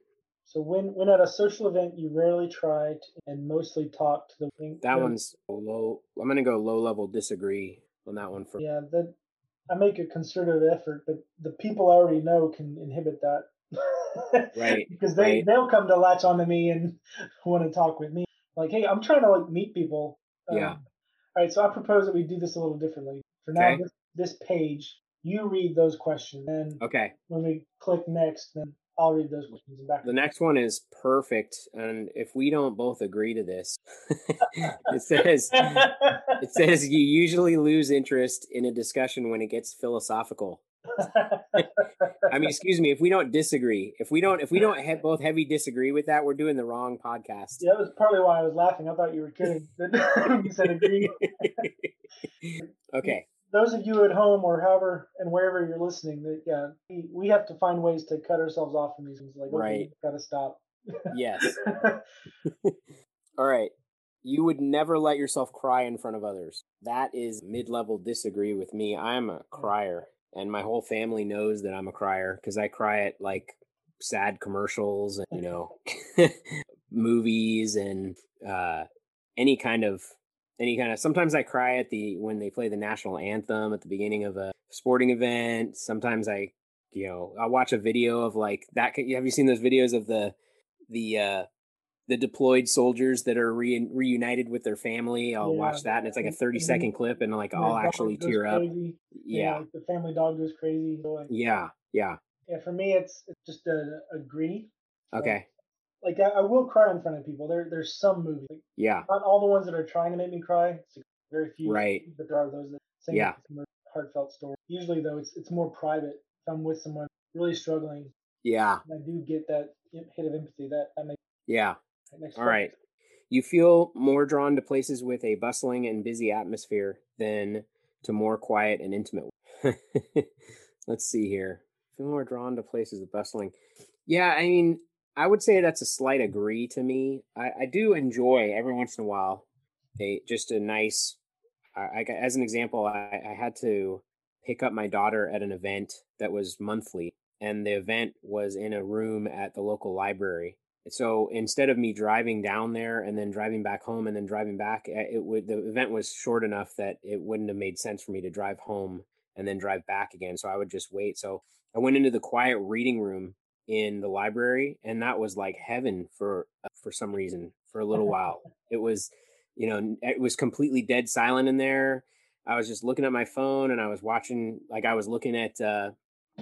So when when at a social event, you rarely try to, and mostly talk to the wing. That one's low. I'm gonna go low level disagree on that one for. Yeah, that I make a concerted effort, but the people I already know can inhibit that. Right, *laughs* because they right. they'll come to latch onto me and *laughs* want to talk with me. Like, hey, I'm trying to like meet people. Yeah. Um, All right, so I propose that we do this a little differently. For now, Okay. this, this page, you read those questions, and Okay. when we click next, then I'll read those questions back. The next one is perfect, and if we don't both agree to this, *laughs* it says it *laughs* says you usually lose interest in a discussion when it gets philosophical. I mean, excuse me, if we don't disagree, if we don't, if we don't he- both heavy disagree with that, we're doing the wrong podcast. yeah, that was partly why I was laughing. I thought you were kidding. *laughs* you said agree. okay. Those of you at home or however and wherever you're listening, that yeah, we, we have to find ways to cut ourselves off from these things. Like, okay, Right. gotta stop. Yes. *laughs* *laughs* All right. You would never let yourself cry in front of others. That is mid level disagree with me. I'm a crier, and my whole family knows that I'm a crier because I cry at like sad commercials and, you *laughs* know, movies and uh, any kind of. Any kind of sometimes I cry at the when they play the national anthem at the beginning of a sporting event. Sometimes I, you know, I watch a video of like that. Have you seen those videos of the the uh the deployed soldiers that are re- reunited with their family. I'll Yeah. watch that, and it's like a And- thirty and second clip, and like I'll actually tear up. crazy. Yeah, like, the family dog goes crazy. So, like, yeah, yeah. yeah, for me, it's it's just a agree. Okay, Like I, I will cry in front of people. There there's some movies, like, yeah, not all the ones that are trying to make me cry. It's very few, Right. But there are those that sing Yeah. heartfelt story. Usually though, it's it's more private. If I'm with someone really struggling, yeah, I do get that hit of empathy. That that makes yeah. next All right. You feel more drawn to places with a bustling and busy atmosphere than to more quiet and intimate. *laughs* Let's see here. Feel more drawn to places with bustling. Yeah, I mean, I would say that's a slight agree to me. I, I do enjoy every once in a while a just a nice. I, I as an example, I, I had to pick up my daughter at an event that was monthly, and the event was in a room at the local library. So instead of me driving down there and then driving back home and then driving back, eh, it would the event was short enough that it wouldn't have made sense for me to drive home and then drive back again. So I would just wait. So I went into the quiet reading room in the library, and that was like heaven for uh, for some reason for a little *laughs* while. It was, you know, it was completely dead silent in there. I was just looking at my phone and I was watching, like I was looking at uh,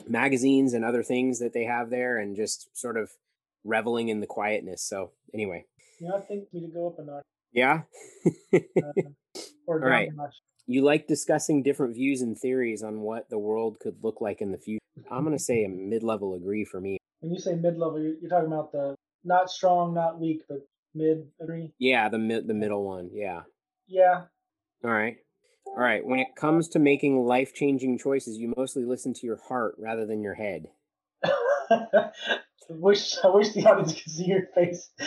magazines and other things that they have there, and just sort of reveling in the quietness. So anyway, You know, I think me to go up a notch yeah. uh, or *laughs* down right. a notch. you like discussing different views and theories on what the world could look like in the future. I'm gonna *laughs* say a mid-level agree for me. When you say mid level, you're, you're talking about the not strong, not weak, but mid agree. Yeah, the mid the middle one. Yeah. Yeah, All right. All right. When it comes to making life-changing choices, you mostly listen to your heart rather than your head. I *laughs* wish I wish the audience could see your face. *laughs*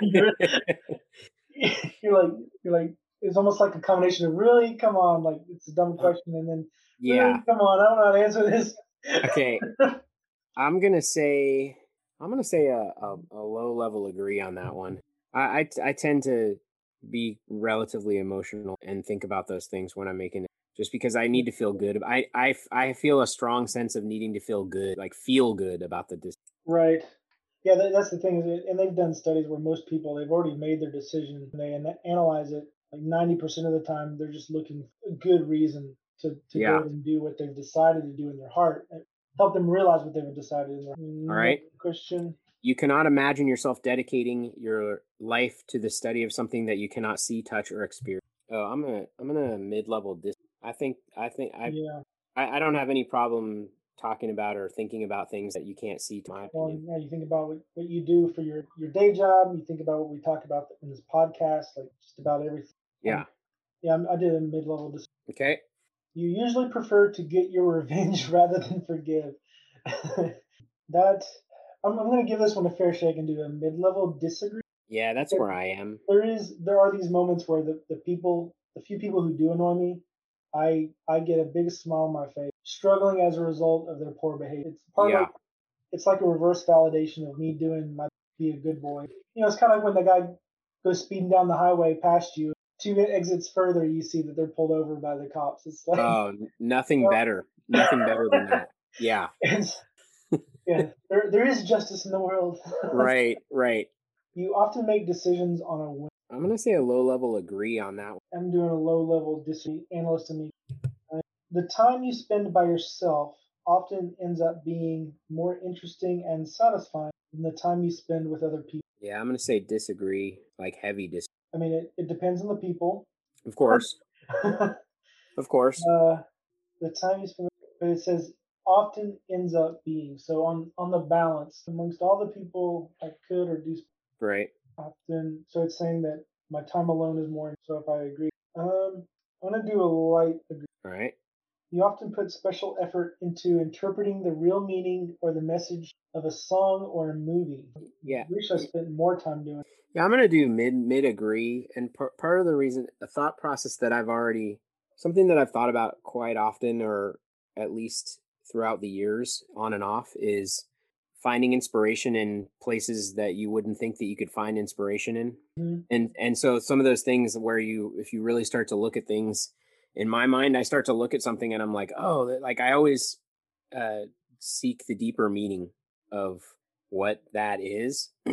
you're, *laughs* you're like you're like it's almost like a combination of really come on like it's a dumb uh, question and then yeah. really, come on I don't know how to answer this. Okay. I'm gonna say I'm gonna say a, a, a low level agree on that one. I I tend to be relatively emotional and think about those things when I'm making it, just because I need to feel good. I I I feel a strong sense of needing to feel good, like feel good about the. Dis- Right. Yeah, that, that's the thing, is and they've done studies where most people they've already made their decision and they an- analyze it. Like ninety percent of the time, they're just looking for a good reason to to Yeah. go and do what they've decided to do in their heart. Eh, and Help them realize what they've decided in mm, All right. Christian. you cannot imagine yourself dedicating your life to the study of something that you cannot see, touch, or experience. Oh, I'm gonna I'm gonna mid level dis. I think I think I, yeah. I I don't have any problem talking about or thinking about things that you can't see. To my Well, opinion. yeah, you think about what, what you do for your, your day job. You think about what we talk about in this podcast, like just about everything. Yeah. Yeah, I'm- I did a mid level. Okay. You usually prefer to get your *laughs* revenge rather than forgive. *laughs* that I'm, I'm going to give this one a fair shake and do a mid level disagree. Yeah, that's where I am. There is there are these moments where the, the people, the few people who do annoy me, I I get a big smile on my face, struggling as a result of their poor behavior. It's part Yeah. of it's like a reverse validation of me doing my be a good boy. You know, it's kind of like when the guy goes speeding down the highway past you. Two exits further, you see that they're pulled over by the cops. It's like oh, nothing better, nothing better than that. Yeah, *laughs* yeah. There, there is justice in the world. right, *laughs* right. You often make decisions on a whim. I'm gonna say a low level agree on that. One. I'm doing a low level disagree. Analyst and me. Uh, the time you spend by yourself often ends up being more interesting and satisfying than the time you spend with other people. Yeah, I'm gonna say disagree, like heavy disagree. I mean, it, it depends on the people. Of course. *laughs* of course. Uh, the time you spend, but it says often ends up being so on on the balance amongst all the people I could or do. Right. Often, so it's saying that my time alone is more. So if I agree, um, I'm gonna do a light agree. All right. You often put special effort into interpreting the real meaning or the message of a song or a movie. Yeah. I wish I spent more time doing. Yeah, I'm gonna do mid mid agree, and par- part of the reason, a thought process that I've already, something that I've thought about quite often, or at least throughout the years, on and off, is finding inspiration in places that you wouldn't think that you could find inspiration in, Mhm. and and so some of those things where you, if you really start to look at things, in my mind, I start to look at something and I'm like, oh, like I always uh, seek the deeper meaning of what that is. *clears throat*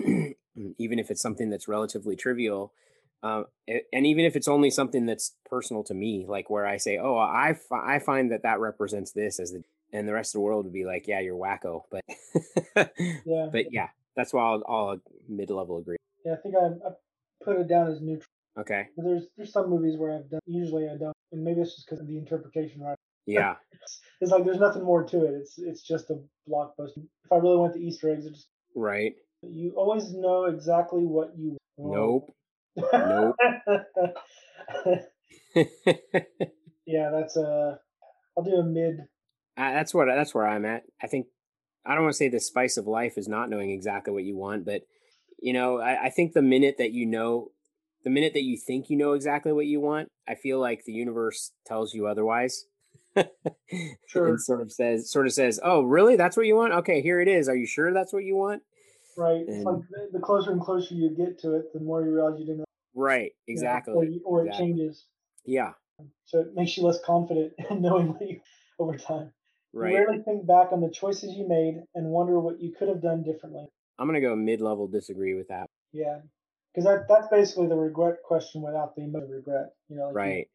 even if it's something that's relatively trivial uh, and even if it's only something that's personal to me like where i say oh I, fi- I find that that represents this as the and the rest of the world would be like yeah you're wacko but *laughs* Yeah. but yeah that's why i'll, I'll mid-level agree Yeah, I think I, I put it down as neutral. Okay But there's there's some movies where I've done. Usually I don't, and maybe it's just because of the interpretation. Right? yeah *laughs* It's, it's like there's nothing more to it. It's it's just a blockbuster. If I really want the Easter eggs, it's just right you always know exactly what you. Want. Nope nope. uh, *laughs* yeah, that's a. I'll do a mid. that's what that's where i'm at i think i don't want to say the spice of life is not knowing exactly what you want but you know I, I think the minute that you know the minute that you think you know exactly what you want i feel like the universe tells you otherwise. *laughs* Sure. and sort of says sort of says oh really? That's what you want? Okay here it is. Are you sure that's what you want? Right. It's like the, closer and closer you get to it, the more you realize you didn't. right. You know, exactly. or you- or it changes, yeah. So it makes you less confident *laughs* in knowing what you over time. right. You rarely think back on the choices you made and wonder what you could have done differently. i'm gonna go mid-level disagree with that. Yeah, because that that's basically the regret question without the emotion regret. You know, like you- right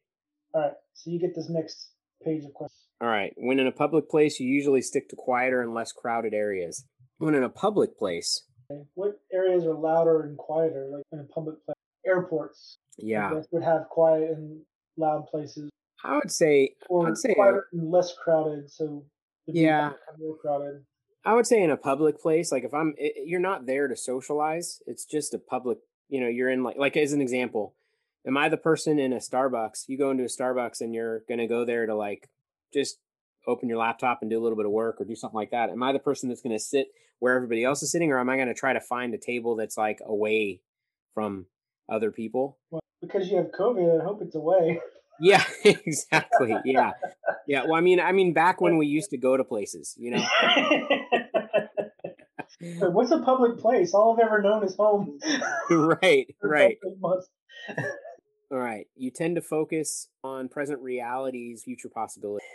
all right, so you get this next page of questions. All right. When in a public place, you usually stick to quieter and less crowded areas. When in a public place, Okay. What areas are louder and quieter, like in a public place? Airports, yeah, would have quiet and loud places, I would say, or I'd say, quieter and less crowded. So Yeah. more crowded. I would say in a public place, like if I'm, i you're not there to socialize. It's just a public. You know, you're in like, like as an example, am I the person in a Starbucks? You go into a Starbucks and you're gonna go there to like just open your laptop and do a little bit of work or do something like that. Am I the person that's gonna sit where everybody else is sitting, or am I gonna try to find a table that's like away from other people? Well, because you have COVID, I hope it's away. *laughs* Yeah, exactly. Yeah. Yeah. Well, I mean, I mean, back when we used to go to places, you know, *laughs* What's a public place? All I've ever known is home. *laughs* right, *laughs* right. All right. You tend to focus on present realities, future possibilities.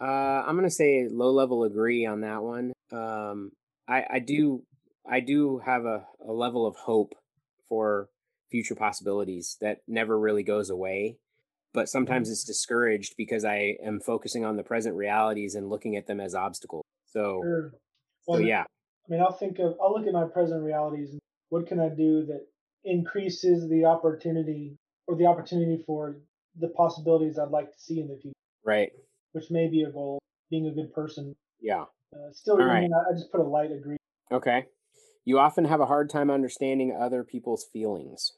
Uh, I'm going to say low level agree on that one. Um, I, I do, I do have a, a level of hope for future possibilities that never really goes away. But sometimes it's discouraged because I am focusing on the present realities and looking at them as obstacles. So, Sure. so yeah, I mean, I'll think of, I'll look at my present realities and what can I do that increases the opportunity or the opportunity for the possibilities I'd like to see in the future, right. which may be a goal, being a good person. Yeah. Uh, still, All I, mean, I I just put a light agree. Okay. You often have a hard time understanding other people's feelings.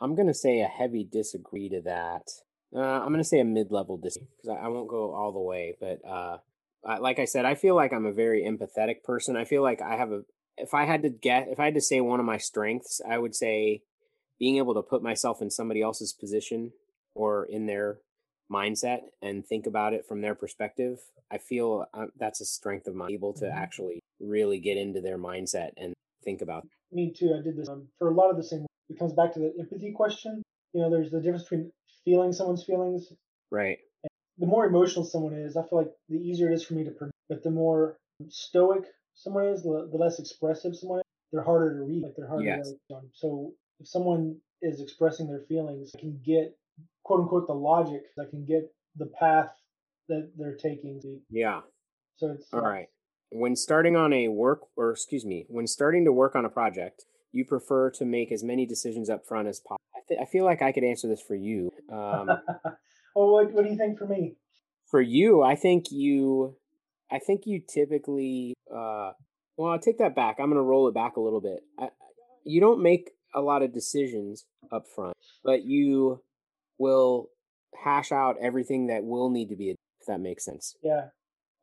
I'm going to say a heavy disagree to that. Uh, I'm going to say a mid level disagree because I, I won't go all the way. But uh, I, like I said, I feel like I'm a very empathetic person. I feel like I have a, if I had to get, if I had to say one of my strengths, I would say being able to put myself in somebody else's position or in their mindset and think about it from their perspective, I feel uh, that's a strength of mine, able to Mhm. actually really get into their mindset and think about. Me too. I did this um, for a lot of the same. It comes back to the empathy question. You know, there's the difference between feeling someone's feelings. Right. The more emotional someone is, I feel like the easier it is for me to. Predict. But the more stoic someone is, the, less expressive someone is. They're harder to read. Like they're harder Yes. to read. So if someone is expressing their feelings, I can get quote unquote the logic. I can get the path that they're taking. Yeah. So it's All right. When starting on a work, or excuse me, when starting to work on a project, you prefer to make as many decisions up front as possible. I, th- I feel like I could answer this for you. Um, *laughs* well, what, what do you think for me? for you, I think you, I think you typically, uh, well, I'll take that back. I'm going to roll it back a little bit. I, you don't make a lot of decisions up front, but you will hash out everything that will need to be, if that makes sense. Yeah,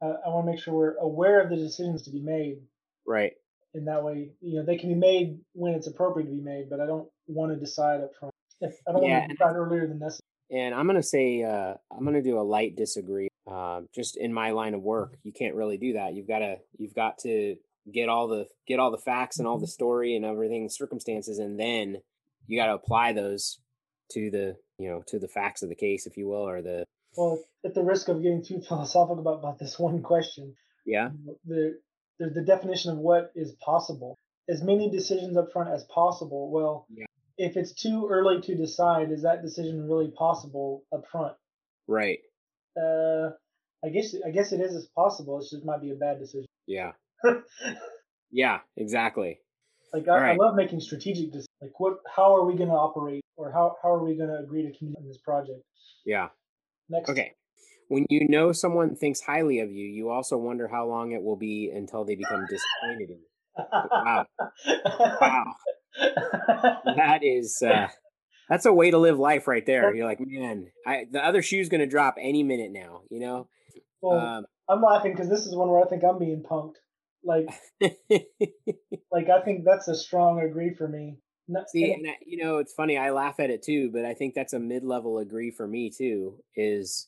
uh, I want to make sure we're aware of the decisions to be made. Right. In that way, you know, they can be made when it's appropriate to be made, but I don't want to decide up front. If I don't Yeah, want to decide earlier than necessary. And I'm gonna say uh, I'm gonna do a light disagree. Uh, just in my line of work, you can't really do that. You've got to you've got to get all the get all the facts and all the story and everything circumstances, and then you got to apply those to the you know to the facts of the case, if you will, or the Well, at the risk of getting too philosophical about, about this one question, yeah the there's the definition of what is possible. As many decisions up front as possible. Well, Yeah. If it's too early to decide, is that decision really possible up front? right Uh, I guess I guess it is as possible. It just might be a bad decision. *laughs* yeah yeah exactly like I, All I love making strategic decisions. Like what? How are we going to operate, or how how are we going to agree to communicate this project? yeah Next. okay. When you know someone thinks highly of you, you also wonder how long it will be until they become disappointed in you. Wow. *laughs* Wow. *laughs* that is uh *laughs* that's a way to live life right there you're like man i the other shoe's gonna drop any minute now you know well, um I'm laughing because this is one where I think I'm being punked. Like *laughs* like I think that's a strong agree for me. No- see and- I, you know it's funny i laugh at it too but i think that's a mid-level agree for me too is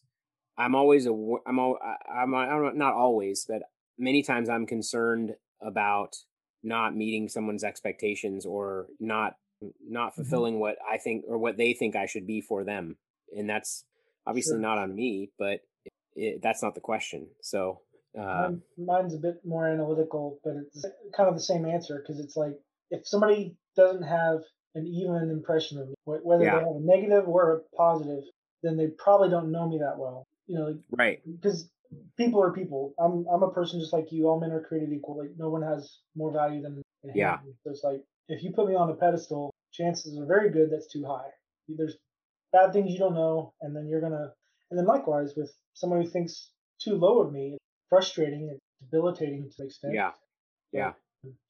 i'm always a i'm al- I- i'm i'm not always but many times i'm concerned about not meeting someone's expectations or not not Mm-hmm. fulfilling what i think or what they think i should be for them and that's obviously Sure. not on me but it, that's not the question so uh, Mine, mine's a bit more analytical, but it's kind of the same answer because it's like if somebody doesn't have an even impression of me, whether Yeah. they have a negative or a positive, then they probably don't know me that well. You know, right because people are people. I'm I'm a person just like you. All men are created equal. Like no one has more value than Yeah. So it's like if you put me on a pedestal, chances are very good that's too high. There's bad things you don't know, and then you're gonna. And then likewise with someone who thinks too low of me, it's frustrating, and debilitating to an extent. yeah yeah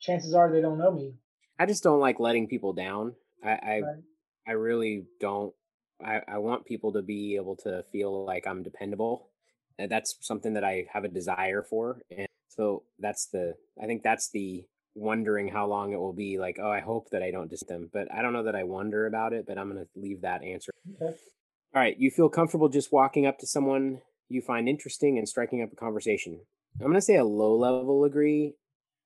Chances are they don't know me. I just don't like letting people down. I I, Right. I really don't. I, I want people to be able to feel like I'm dependable. And that's something that I have a desire for. And so that's the I think that's the wondering how long it will be. Like, oh, I hope that I don't dis them. But I don't know that I wonder about it, but I'm gonna leave that answer. Okay. All right. You feel comfortable just walking up to someone you find interesting and striking up a conversation. I'm gonna say a low level agree.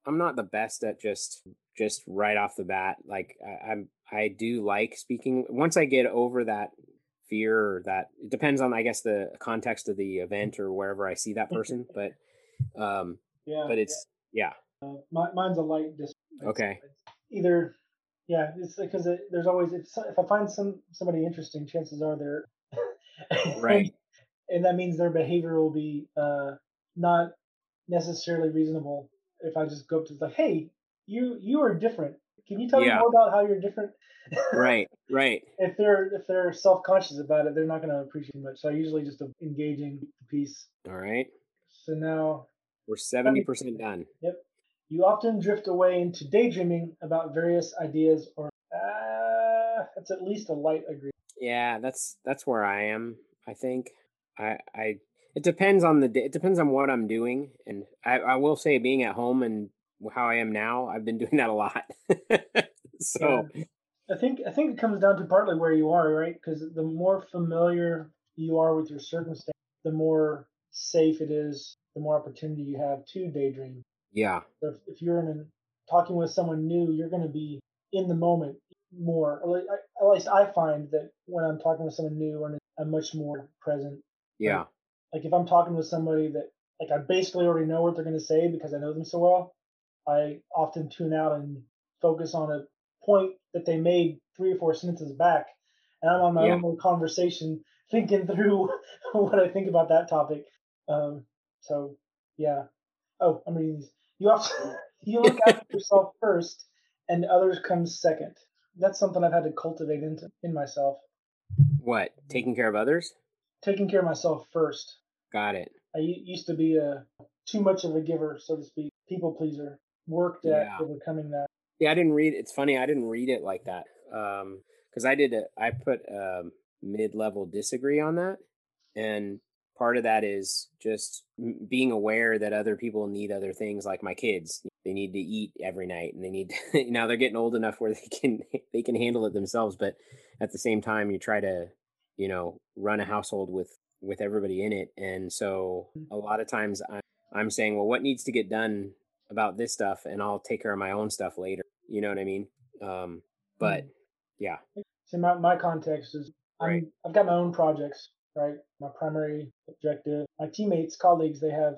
I'm not the best at just just right off the bat. Like I, I'm I do like speaking. Once I get over that fear or that it depends on I guess the context of the event or wherever I see that person. *laughs* But um Yeah. but it's yeah. yeah. Uh, mi- mine's a light. Dis- Okay. either yeah it's because it, there's always if, if i find some somebody interesting chances are they're *laughs* Right. and that means their behavior will be uh not necessarily reasonable if i just go up to like hey you you are different can you tell Yeah. me more about how you're different *laughs* Right. Right. if they're if they're self-conscious about it they're not going to appreciate much so i usually just engaging the piece All right. so now We're seventy percent done. Yep. You often drift away into daydreaming about various ideas, or uh, that's at least a light agree. Yeah, that's that's where I am. I think I I it depends on the day. It depends on what I'm doing, and I I will say being at home and how I am now, I've been doing that a lot. *laughs* so Yeah. I think I think it comes down to partly where you are, right? Because the more familiar you are with your circumstance, the more safe it is, the more opportunity you have to daydream. Yeah. So if, if you're in a, talking with someone new, you're going to be in the moment more. Or like, at least I find that when I'm talking with someone new, I'm much more present. Yeah. Like, like if I'm talking with somebody that like I basically already know what they're going to say because I know them so well, I often tune out and focus on a point that they made three or four sentences back, and I'm on my yeah. own little conversation *laughs* thinking through *laughs* what I think about that topic. Um, so yeah. Oh, I'm reading these. You also *laughs* you look after yourself first, and others come second. That's something I've had to cultivate into in myself. What? Taking care of others? Taking care of myself first. Got it. I used to be a too much of a giver, so to speak, people pleaser. Worked at yeah. overcoming that. Yeah, I didn't read. It's funny, I didn't read it like that. Um, because I did. A, I put um mid-level disagree on that, and part of that is just being aware that other people need other things like my kids they need to eat every night and they need to, *laughs* now they're getting old enough where they can *laughs* they can handle it themselves but at the same time you try to you know run a household with with everybody in it and so mm. a lot of times i'm, I'm saying well what needs to get done about this stuff and i'll take care of my own stuff later you know what i mean um but mm. yeah so my, my context is I'm, right. i've got my own projects right my primary objective my teammates colleagues they have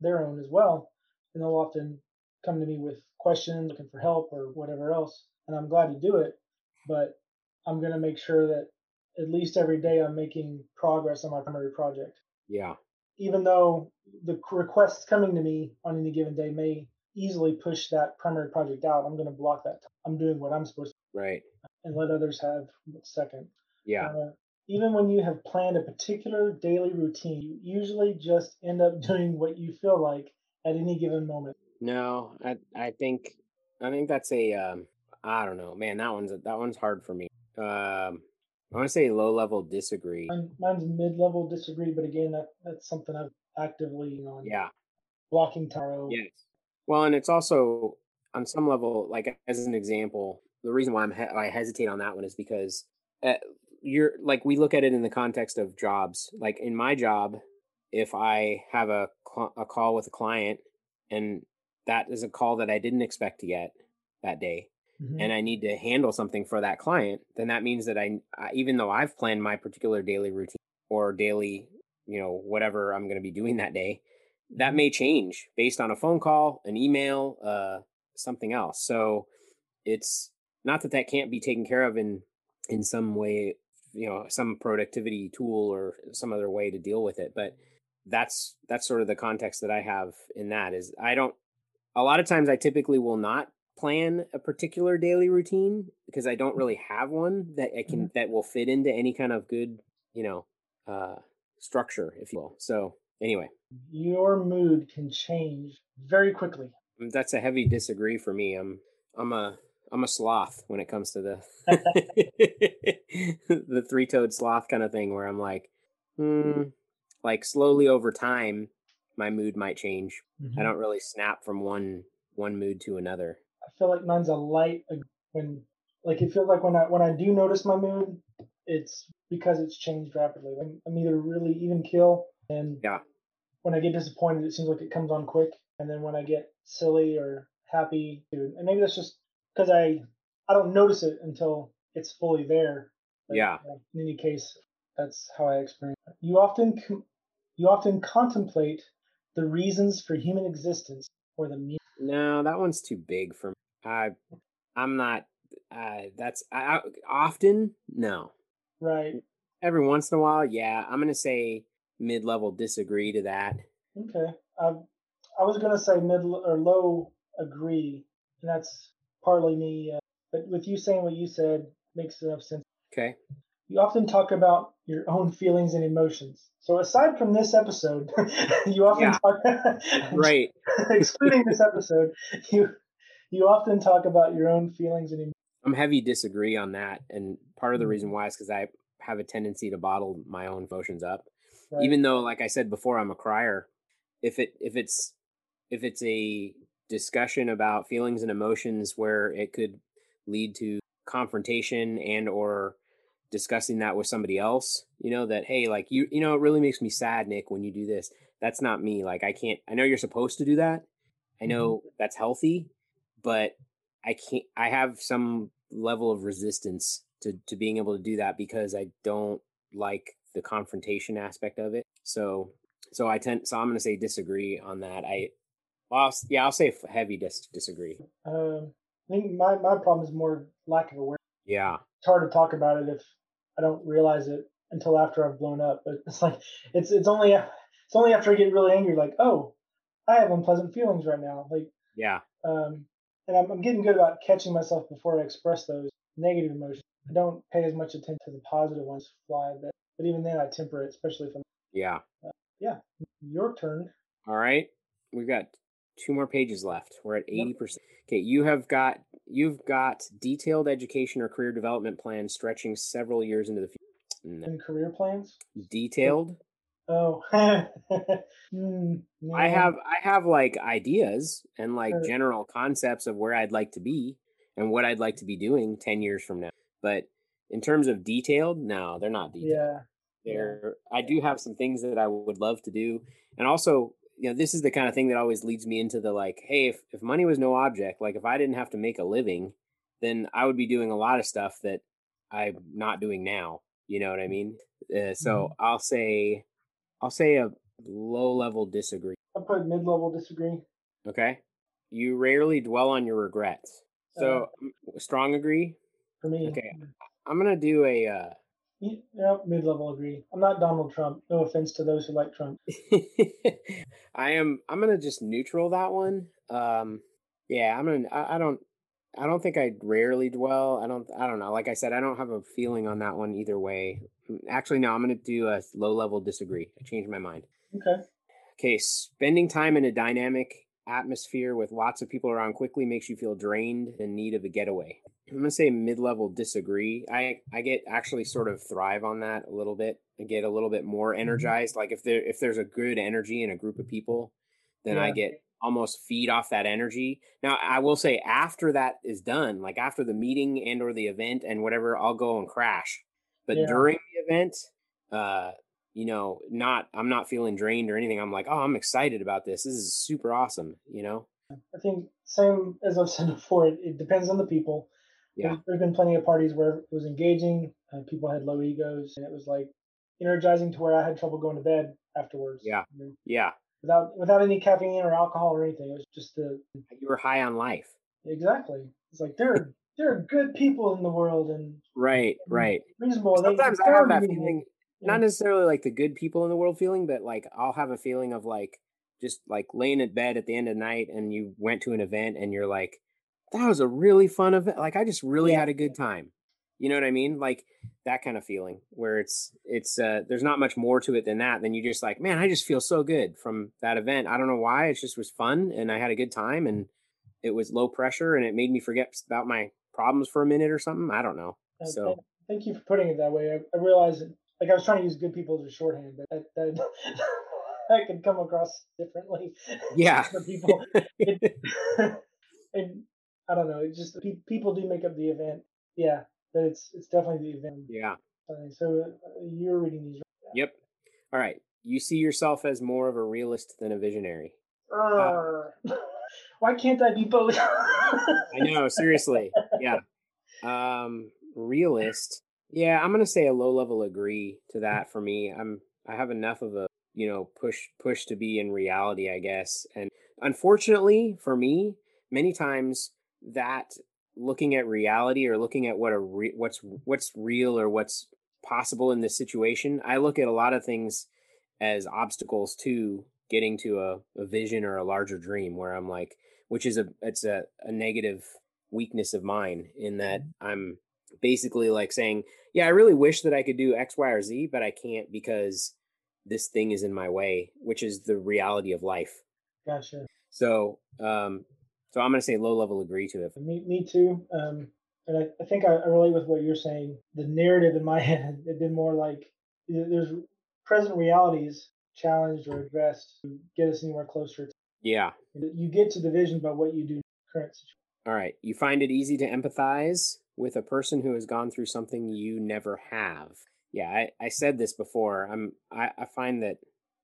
their own as well and they'll often come to me with questions looking for help or whatever else and i'm glad to do it but i'm going to make sure that at least every day I'm making progress on my primary project. Yeah. Even though the requests coming to me on any given day may easily push that primary project out, I'm going to block that. I'm doing what I'm supposed to. Right. And let others have second. Yeah. Uh, even when you have planned a particular daily routine, you usually just end up *laughs* doing what you feel like at any given moment. No, I I think I think that's a um I don't know, man. That one's that one's hard for me. Um, I want to say low level disagree. mine's mid level disagree, but again, that that's something I've actively on. Yeah. Blocking tarot. Yes. Well, and it's also on some level, like as an example, the reason why I'm he- I hesitate on that one is because uh, you're like we look at it in the context of jobs. Like in my job, if I have a cl- a call with a client and that is a call that I didn't expect to get that day, mm-hmm. and I need to handle something for that client, then that means that I, I even though I've planned my particular daily routine or daily, you know, whatever I'm going to be doing that day, that may change based on a phone call, an email, uh, something else. So it's not that that can't be taken care of in in some way, you know, some productivity tool or some other way to deal with it, but that's that's sort of the context that I have in that is I don't a lot of times I typically will not plan a particular daily routine because I don't really have one that I can mm-hmm. that will fit into any kind of good, you know, uh structure, if you will. So anyway. Your mood can change very quickly. Mm, that's a heavy disagree for me. I'm I'm a I'm a sloth when it comes to the *laughs* the three toed sloth kind of thing where I'm like, hmm, like slowly over time my mood might change. Mm-hmm. I don't really snap from one one mood to another. I feel like mine's a light uh, when like it feels like when I when I do notice my mood, it's because it's changed rapidly. I'm, I'm either really even kill and yeah. When I get disappointed, it seems like it comes on quick, and then when I get silly or happy, and maybe that's just because I I don't notice it until it's fully there. But, yeah. in any case, that's how I experience. It. You often you often contemplate the reasons for human existence or the meaning no, that one's too big for me. I, I'm not. Uh, that's I, I often no. Right. Every once in a while, yeah. I'm gonna say mid-level disagree to that. Okay. I, I was gonna say mid or low agree, and that's partly me. Uh, but with you saying what you said, makes enough sense. Okay. You often talk about your own feelings and emotions. So aside from this episode, *laughs* you often yeah. talk right. *laughs* excluding this episode, you you often talk about your own feelings and emotions. I'm heavy disagree on that, and part of the reason mm-hmm. why is because I have a tendency to bottle my own emotions up. Right. Even though, like I said before, I'm a crier. If it if it's if it's a discussion about feelings and emotions where it could lead to confrontation and or discussing that with somebody else, you know, that hey, like you you know, it really makes me sad, Nick, when you do this. That's not me. Like I can't I know you're supposed to do that. I know mm-hmm. that's healthy, but I can't I have some level of resistance to to being able to do that because I don't like the confrontation aspect of it. So so I tend so I'm going to say disagree on that. I well, I'll, yeah, I'll say heavy dis- disagree. Um, I think my my problem is more lack of awareness. Yeah, it's hard to talk about it if I don't realize it until after I've blown up. But it's like it's it's only it's only after I get really angry, like oh, I have unpleasant feelings right now. Like yeah, um, and I'm, I'm getting good about catching myself before I express those negative emotions. I don't pay as much attention to the positive ones fly, but but even then I temper it, especially if I'm yeah uh, yeah. Your turn. All right, we've got two more pages left. We're at eighty percent. Okay, you have got you've got detailed education or career development plans stretching several years into the future. And career plans? Detailed. Oh, *laughs* mm, I have I have like ideas and like sure. general concepts of where I'd like to be and what I'd like to be doing ten years from now. But in terms of detailed, no, they're not detailed. Yeah. They're yeah. I do have some things that I would love to do, and also you know this is the kind of thing that always leads me into the like hey if, if money was no object like if i didn't have to make a living then i would be doing a lot of stuff that i'm not doing now. You know what i mean? Uh, so mm-hmm. i'll say i'll say a low level disagree. I'll put mid level disagree. Okay? You rarely dwell on your regrets. So uh, strong agree? for me. Okay i'm gonna do a uh, yeah, mid level agree. I'm not Donald Trump. No offense to those who like Trump. *laughs* I am. I'm gonna just neutral that one. Um, yeah, I'm gonna. I, I don't. I don't think I rarely dwell. I don't. I don't know. Like I said, I don't have a feeling on that one either way. Mm, actually, no. I'm gonna do a low level disagree. I changed my mind. Okay. Okay. Spending time in a dynamic atmosphere with lots of people around quickly makes you feel drained and need of a getaway. I'm gonna say mid-level disagree. I I get actually sort of thrive on that a little bit. I get a little bit more mm-hmm. energized. Like if there if there's a good energy in a group of people, then yeah. I get almost feed off that energy. Now I will say after that is done, like after the meeting and or the event and whatever, I'll go and crash. But yeah. during the event, uh, you know, not I'm not feeling drained or anything. I'm like, oh, I'm excited about this. This is super awesome. You know. I think same as I've said *laughs* before. It, it depends on the people yeah. There's been plenty of parties where it was engaging, and people had low egos, and it was like energizing to where I had trouble going to bed afterwards. Yeah. yeah. Without without any caffeine or alcohol or anything, it was just the. You were high on life. Exactly. It's like there are there are good people in the world and. Right. Right. Reasonable. Sometimes I have that feeling. Not necessarily like the good people in the world feeling, but like I'll have a feeling of like just like laying in bed at the end of the night and you went to an event and you're like that was a really fun event. Like I just really yeah. had a good time. You know what I mean? Like that kind of feeling where it's it's uh there's not much more to it than that. Then you just like, man, I just feel so good from that event. I don't know why. It just was fun and I had a good time and it was low pressure and it made me forget about my problems for a minute or something. I don't know. So thank you for putting it that way. I, I realized like I was trying to use good people as a shorthand, but that, that *laughs* that could come across differently. Yeah. *laughs* for people. It, *laughs* and I don't know. It's just people do make up the event. Yeah, but it's it's definitely the event. Yeah. So uh, you're reading these. Right yep. All right. You see yourself as more of a realist than a visionary. Uh, why can't I be both? I know. Seriously. Yeah. Um, realist. Yeah, I'm gonna say a low level agree to that for me. I'm I have enough of a you know push push to be in reality, I guess. And unfortunately for me, many times that looking at reality or looking at what a re- what's what's real or what's possible in this situation i look at a lot of things as obstacles to getting to a, a vision or a larger dream where i'm like which is a it's a, a negative weakness of mine in that mm-hmm. i'm basically like saying yeah i really wish that i could do x y or z but i can't because this thing is in my way which is the reality of life gotcha so um so I'm going to say low level agree to it. Me, me too. Um, and I, I think I, I, relate with what you're saying. The narrative in my *laughs* head had been more like there's present realities challenged or addressed to get us anywhere closer. To, yeah. You get to the vision by what you do current situation. All right. You find it easy to empathize with a person who has gone through something you never have. Yeah, I, I said this before. I'm I, I find that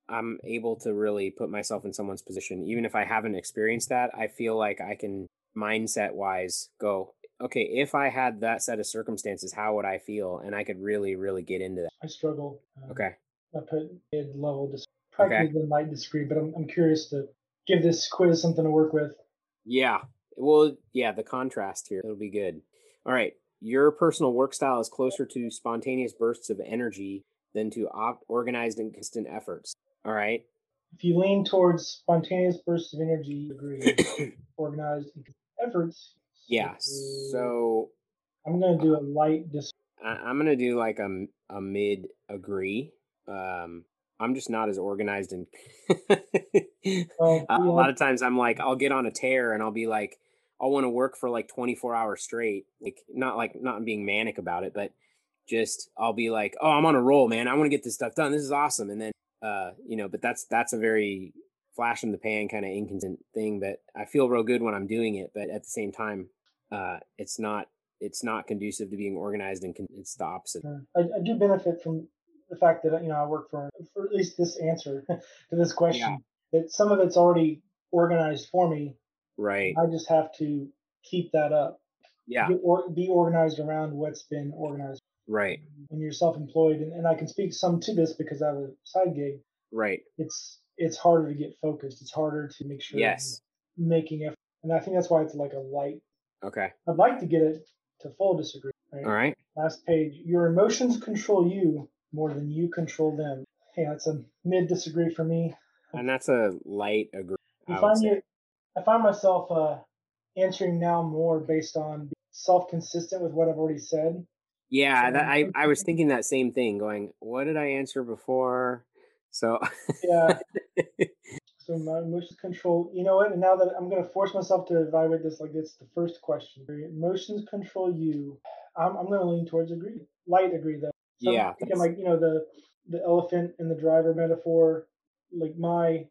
I'm able to really put myself in someone's position. Even if I haven't experienced that, I feel like I can mindset wise go, okay, if I had that set of circumstances, how would I feel? And I could really, really get into that. I struggle. Um, Okay. I put mid level. Dis- probably Okay. might disagree, but I'm, I'm curious to give this quiz something to work with. Yeah. Well, yeah, the contrast here. It'll be good. All right. Your personal work style is closer to spontaneous bursts of energy than to op- organized and consistent efforts. All right. If you lean towards spontaneous bursts of energy, agree. *coughs* Organized efforts. Yeah. So I'm going to do a light dis. I- I'm gonna do like a a mid agree. Um, I'm just not as organized and *laughs* Well, a lot of times I'm like I'll get on a tear and I'll be like I'll want to work for like 24 hours straight. Like not like not being manic about it, but just I'll be like, oh, I'm on a roll, man. I want to get this stuff done. This is awesome. And then uh, you know, but that's that's a very flash in the pan kind of inconsistent thing that I feel real good when I'm doing it, but at the same time, uh, it's not it's not conducive to being organized and con- it's the opposite. I, I do benefit from the fact that you know I work for for at least this answer *laughs* to this question. That some of it's already organized for me. Right. I just have to keep that up. Yeah. Get or, be organized around what's been organized. Right. When you're self-employed, and, and I can speak some to this because I have a side gig. Right. It's it's harder to get focused. It's harder to make sure Yes. you're making effort, and I think that's why it's like a light. Okay. I'd like to get it to full disagree. Right? All right. Last page. Your emotions control you more than you control them. Hey, that's a mid disagree for me. And that's a light agree. I find say. I find myself uh, answering now more based on self consistent with what I've already said. Yeah, So- that, I I was *laughs* thinking that same thing. Going, what did I answer before? So Yeah. *laughs* so my emotions control. You know what? And now that I'm going to force myself to evaluate this like it's the first question. Emotions control you. I'm, I'm going to lean towards agree. Light agree though. So I'm Yeah, thinking like you know the the elephant and the driver metaphor. Like my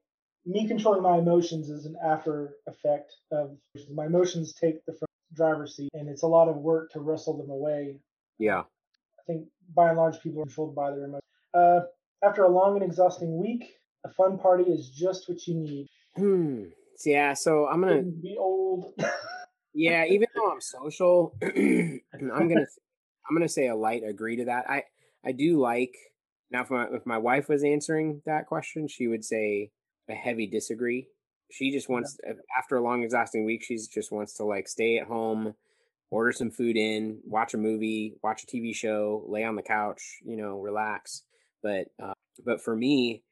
me controlling my emotions is an after effect of my emotions take the front driver's seat, and it's a lot of work to wrestle them away. yeah, I think by and large people are controlled by their emotions. Uh, after a long and exhausting week, a fun party is just what you need. hmm. yeah. So I'm gonna Be old. *laughs* yeah. Even though I'm social, *clears throat* I'm gonna I'm gonna say a light agree to that. I I do like now if my if my wife was answering that question, she would say a heavy disagree. She just wants after a long exhausting week, she's just wants to like stay at home, order some food in, watch a movie, watch a TV show, lay on the couch, you know, relax. But uh, but for me,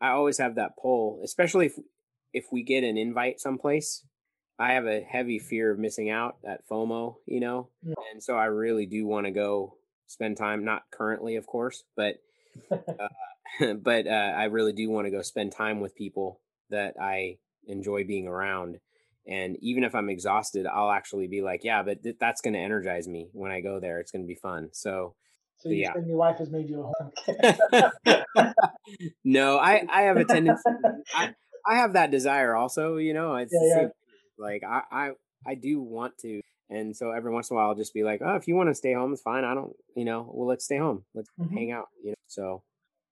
I always have that pull, especially if if we get an invite someplace. I have a heavy fear of missing out, that FOMO, you know, Yeah. and so I really do want to go spend time. Not currently, of course, but uh, *laughs* but uh, I really do want to go spend time with people that I enjoy being around. And even if I'm exhausted, I'll actually be like, yeah, but th- that's going to energize me when I go there. It's going to be fun. So so you Yeah. your wife has made you a home. *laughs* no, I I have a tendency. I, *laughs* I have that desire also. You know, it's Yeah, yeah. Like I I I do want to. And so every once in a while, I'll just be like, "Oh, if you want to stay home, it's fine. I don't, you know. Well, let's stay home. Let's Mhm. hang out. You know. So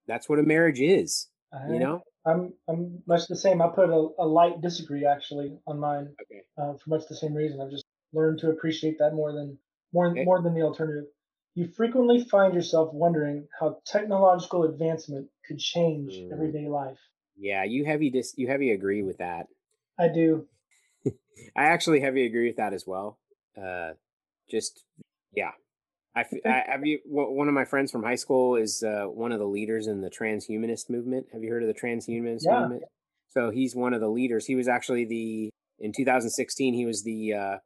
that's what a marriage is. You know. I'm I'm much the same. I put a, a light disagree actually on mine Okay. uh, for much the same reason. I've just learned to appreciate that more than more Okay. more than the alternative. You frequently find yourself wondering how technological advancement could change Mm. everyday life. Yeah, you heavy dis you heavy agree with that. I do. *laughs* I actually heavy agree with that as well. Uh, just yeah, I, I have you. One of my friends from high school is uh, one of the leaders in the transhumanist movement. Have you heard of the transhumanist Yeah. movement? So he's one of the leaders. He was actually the in 2016. He was the uh,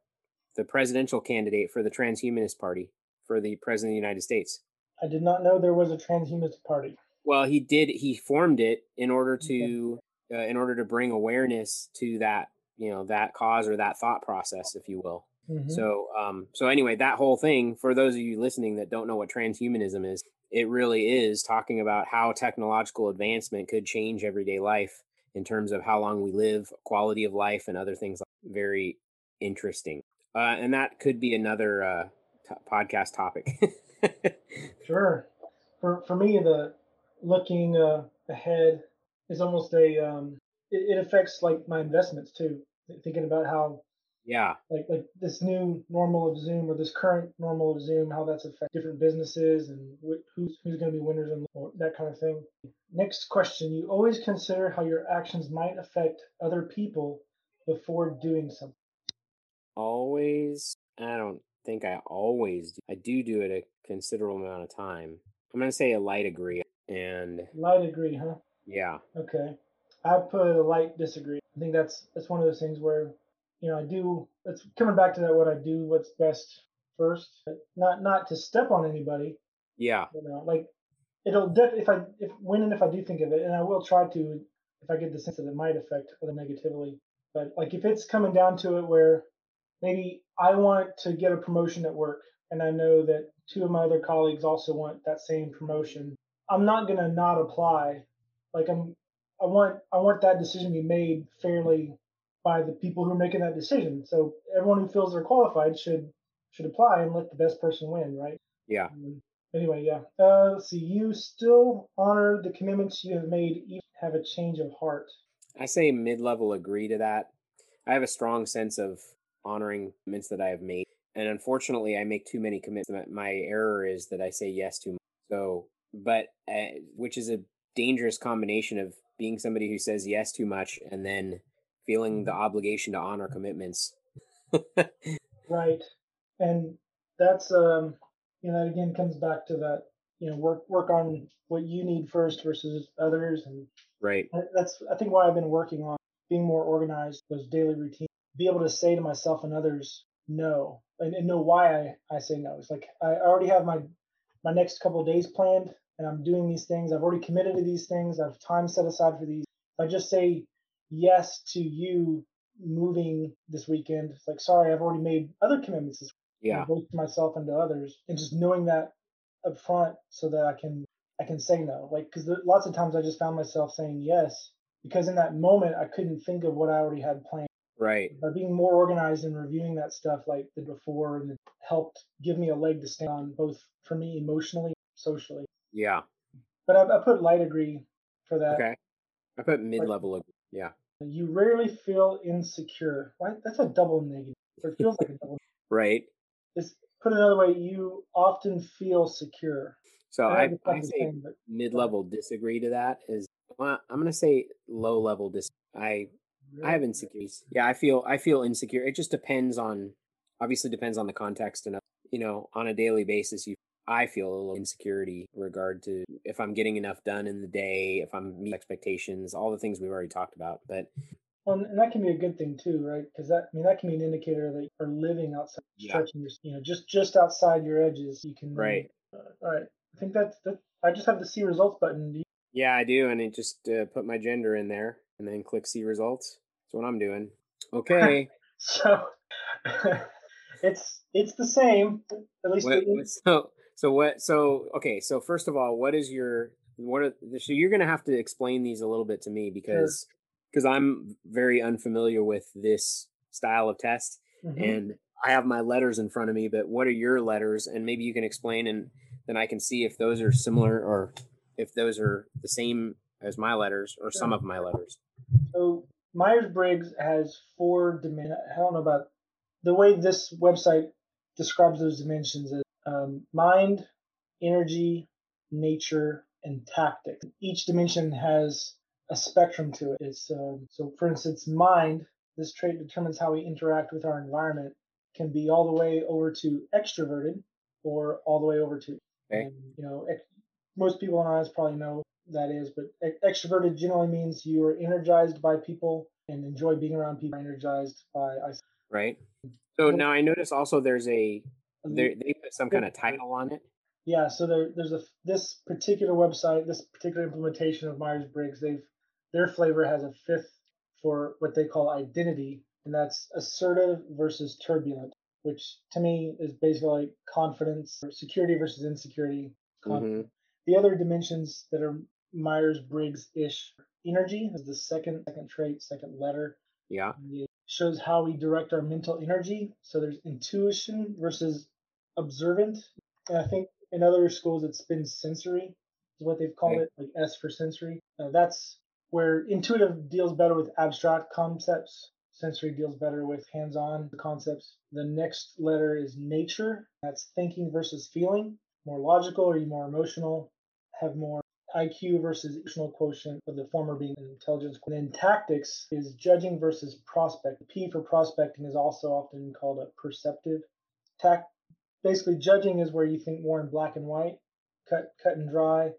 the presidential candidate for the transhumanist party for the president of the United States. I did not know there was a transhumanist party. Well, he did. He formed it in order Okay. to, uh, in order to bring awareness to that, you know, that cause or that thought process, if you will. Mhm. So, um, so anyway, that whole thing for those of you listening that don't know what transhumanism is, it really is talking about how technological advancement could change everyday life in terms of how long we live, quality of life, and other things. Like very interesting, uh, and that could be another uh, t- podcast topic. *laughs* sure. For for me, the looking uh, ahead is almost a um, it, it affects like my investments too. Thinking about how yeah, like like this new normal of Zoom or this current normal of Zoom, how that's affect different businesses and wh- who's who's going to be winners and that kind of thing. Next question: You always consider how your actions might affect other people before doing something. Always. I don't think I always. Do. I do do it a considerable amount of time. I'm going to say a light agree and light agree, huh? Yeah. Okay. I put a light disagree. I think that's that's one of those things where you know, I do. It's coming back to that. What I do, what's best first. Not not to step on anybody. Yeah. You know, like it'll def- if I if when and if I do think of it, and I will try to if I get the sense that it might affect other negatively. But like if it's coming down to it, where maybe I want to get a promotion at work, and I know that two of my other colleagues also want that same promotion, I'm not gonna not apply. Like I'm, I want I want that decision to be made fairly by the people who are making that decision. So everyone who feels they're qualified should should apply and let the best person win, right? Yeah. Um, anyway, yeah. Uh, let's see. You still honor the commitments you have made, even have a change of heart. I say mid-level agree to that. I have a strong sense of honoring commitments that I have made, and unfortunately, I make too many commitments. My error is that I say yes too much. So, but uh, which is a dangerous combination of being somebody who says yes too much and then feeling the obligation to honor commitments. *laughs* right. And that's um you know, that again comes back to that, you know, work work on what you need first versus others and right. That's I think why I've been working on being more organized, those daily routines, be able to say to myself and others no and, and know why I, I say no. It's like I already have my my next couple of days planned and I'm doing these things. I've already committed to these things. I've time set aside for these. If I just say yes to you moving this weekend. It's like, sorry, I've already made other commitments this week, yeah. both to myself and to others, and just knowing that up front so that I can I can say no. Like, because lots of times I just found myself saying yes because in that moment I couldn't think of what I already had planned. Right. By being more organized and reviewing that stuff like the before, and it helped give me a leg to stand on, both for me emotionally, socially. Yeah. But I, I put light agree for that. Okay. I put mid level. Like, yeah. You rarely feel insecure. Why? That's a double negative. It feels like a double. right. It's put another way. You often feel secure. So I, I, I say thing, mid-level disagree to that. Is well, I'm going to say low-level dis. I really? I have insecurities. Yeah, I feel I feel insecure. It just depends on. Obviously, depends on the context and you know on a daily basis. You I feel a little insecurity regard to if I'm getting enough done in the day, if I'm meeting expectations, all the things we've already talked about. But well, and that can be a good thing too, right? Because that I mean that can be an indicator that you're living outside, yeah. stretching your, you know, just just outside your edges. You can right. Uh, all right. I think that's that. I just have the see results button. You- yeah, I do, and it just uh, put my gender in there, and then click see results. That's what I'm doing. Okay. *laughs* so *laughs* it's it's the same. At least what, so so what? So okay. So first of all, what is your what are so you're gonna have to explain these a little bit to me because because sure. I'm very unfamiliar with this style of test mm-hmm. and I have my letters in front of me. But what are your letters? And maybe you can explain, and then I can see if those are similar or if those are the same as my letters or sure. some of my letters. So Myers Briggs has four dimensions. I don't know about the way this website describes those dimensions um, mind, energy, nature, and tactics. Each dimension has a spectrum to it. It's um, so, for instance, mind. This trait determines how we interact with our environment. Can be all the way over to extroverted, or all the way over to, okay. um, you know, ex- most people in our eyes probably know that is, but ex- extroverted generally means you are energized by people and enjoy being around people. Energized by right. So now I notice also there's a they they put some kind of title on it. Yeah, so there, there's a this particular website, this particular implementation of Myers Briggs. They've their flavor has a fifth for what they call identity, and that's assertive versus turbulent, which to me is basically like confidence, or security versus insecurity. Mm-hmm. The other dimensions that are Myers Briggs ish energy is the second second trait, second letter. Yeah. It shows how we direct our mental energy. So there's intuition versus observant. And I think in other schools it's been sensory, is what they've called Okay. it, like S for sensory. Uh, that's where intuitive deals better with abstract concepts. Sensory deals better with hands-on concepts. The next letter is nature. That's thinking versus feeling. More logical, or you more emotional? Have more IQ versus emotional quotient, with the former being intelligence. And then tactics is judging versus prospect. P for prospecting is also often called a perceptive. Tact, basically, judging is where you think more in black and white, cut cut and dry.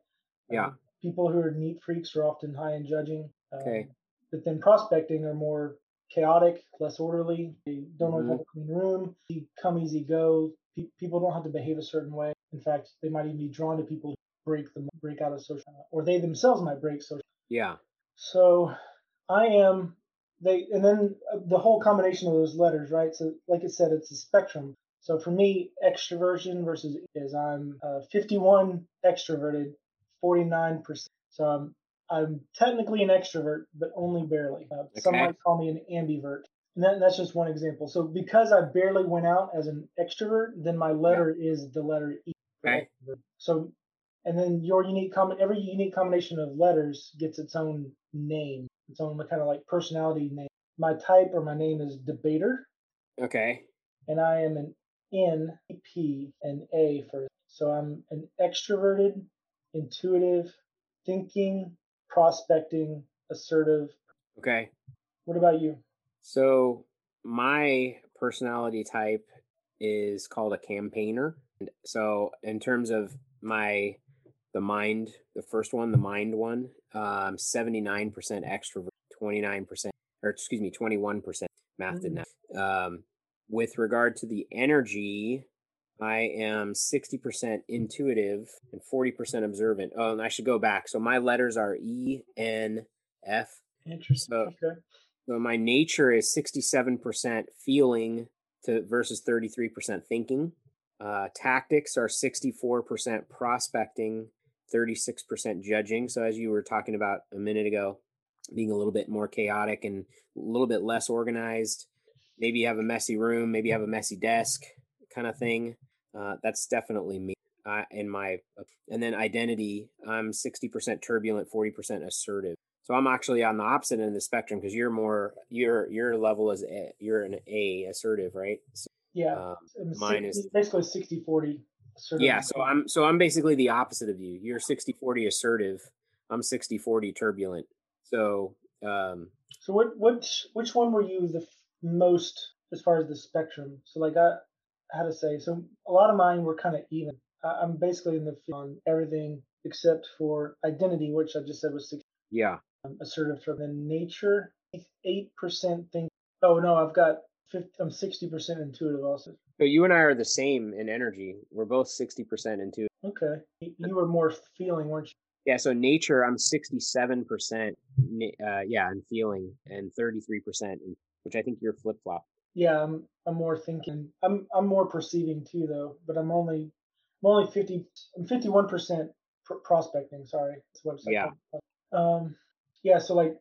Yeah. Um, people who are neat freaks are often high in judging. Um, Okay. But then prospecting are more chaotic, less orderly. They don't always Mhm. have a clean room. Easy come, easy go. Pe- people don't have to behave a certain way. In fact, they might even be drawn to people who break them, break out of social, or they themselves might break social. Yeah. So I am they, and then uh, the whole combination of those letters, right? So, like I said, it's a spectrum. So for me, extroversion versus is I'm uh, 51 extroverted, 49%. So I'm I'm technically an extrovert, but only barely. Uh, Some might call me an ambivert. And that, that's just one example. So because I barely went out as an extrovert, then my letter is the letter E. Okay. So, and then your unique comment, every unique combination of letters gets its own name, its own kind of like personality name. My type or my name is debater, Okay. and I am an N, P, and A for. So I'm an extroverted, intuitive, thinking, prospecting, assertive. Okay. What about you? So my personality type is called a campaigner. And So in terms of my the mind, the first one, the mind one, um, seventy nine percent extrovert, twenty nine percent, or excuse me, twenty one percent. Math did Mm. not. Um, with regard to the energy, I am sixty percent intuitive and forty percent observant. Oh, and I should go back. So my letters are E, N, F, Interesting. So- okay. so my nature is 67% feeling to versus 33% thinking. Uh, tactics are 64% prospecting, 36% judging. So as you were talking about a minute ago, being a little bit more chaotic and a little bit less organized. Maybe you have a messy room, maybe you have a messy desk kind of thing. Uh, that's definitely me uh, in my and then identity i'm 60% turbulent 40% assertive so I'm actually on the opposite end of the spectrum because you're more your your level is a, you're an A assertive, right? So, Yeah. um, mine is- basically 60 40. yeah, so I'm so I'm basically the opposite of you. You're 60-40 assertive. I'm 60-40 turbulent. So um So what which which one were you the most as far as the spectrum? So like I how to say so a lot of mine were kind of even. I, I'm basically in the field on everything except for identity, which I just said was 60 yeah. um, assertive. From the nature, eight percent think. Oh no, I've got 50, I'm 60 percent intuitive also. So you and I are the same in energy. We're both 60% into Okay, you, were more feeling, weren't you? Yeah, so nature I'm 67% na- uh yeah, in feeling and 33% in, which I think you're flip-flop. Yeah, I'm I'm more thinking. I'm I'm more perceiving too though, but I'm only I'm only 50 I'm 51 percent prospecting. Sorry, it's a website. Yeah. Um, yeah. So like,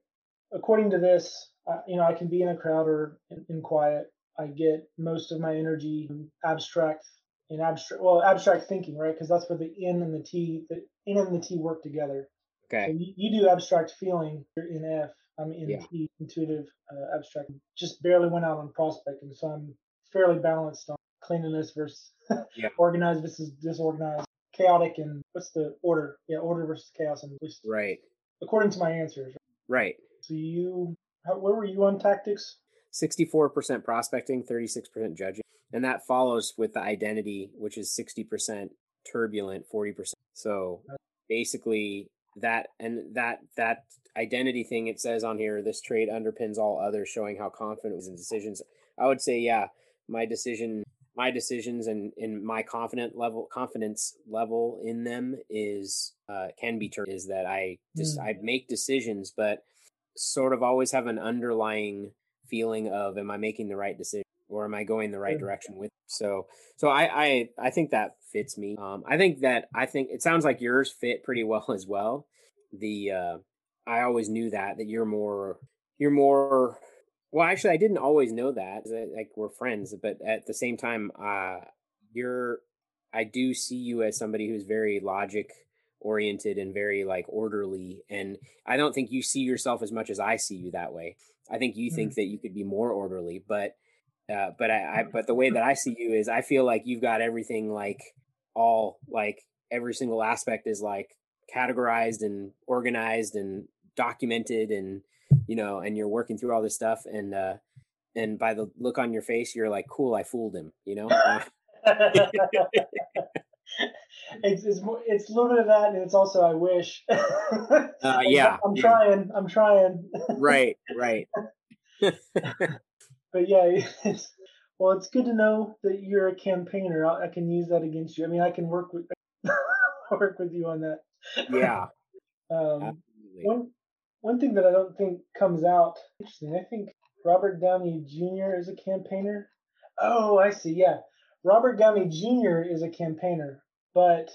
according to this, uh, you know, I can be in a crowd or in, in quiet. I get most of my energy abstract in abstract well abstract thinking, right? Because that's where the N and the T the N and the T work together. So Okay. you, you do abstract feeling. You're in F. I'm in Yeah. T, intuitive, uh, abstract. Just barely went out on prospecting, so I'm fairly balanced on cleanliness versus Yeah. *laughs* organized versus disorganized, chaotic, and what's the order? Yeah, order versus chaos, and least Right. according to my answers. Right. So you, how, where were you on tactics? 64% prospecting, 36% judging. And that follows with the identity, which is 60% turbulent, 40%. So basically that and that that identity thing it says on here, this trait underpins all others, showing how confident was in decisions. I would say, yeah, my decision my decisions and in my confident level confidence level in them is uh can be turned is that I just Mm. I make decisions but sort of always have an underlying feeling of am I making the right decision or am I going the right direction with so so I I I think that fits me. Um I think that I think it sounds like yours fit pretty well *laughs* as well. The uh I always knew that that you're more you're more well actually I didn't always know that like we're friends but at the same time uh you're I do see you as somebody who's very logic oriented and very like orderly and I don't think you see yourself as much as I see you that way. I think you mm. think that you could be more orderly, but uh, but I, I but the way that I see you is I feel like you've got everything like all like every single aspect is like categorized and organized and documented and you know and you're working through all this stuff and uh and by the look on your face you're like cool i fooled him you know? *laughs* It's it's it's a little bit of that and it's also i wish. *laughs* Uh, yeah i'm trying i'm trying. *laughs* Right right. But yeah it's, well it's good to know that you're a campaigner. I, I can use that against you. I mean i can work with work with you on that yeah *laughs* um, one one thing that I don't think comes out interesting. I think Robert Downey Jr. is a campaigner. Oh, I see. Yeah, Robert Downey Jr. is a campaigner, but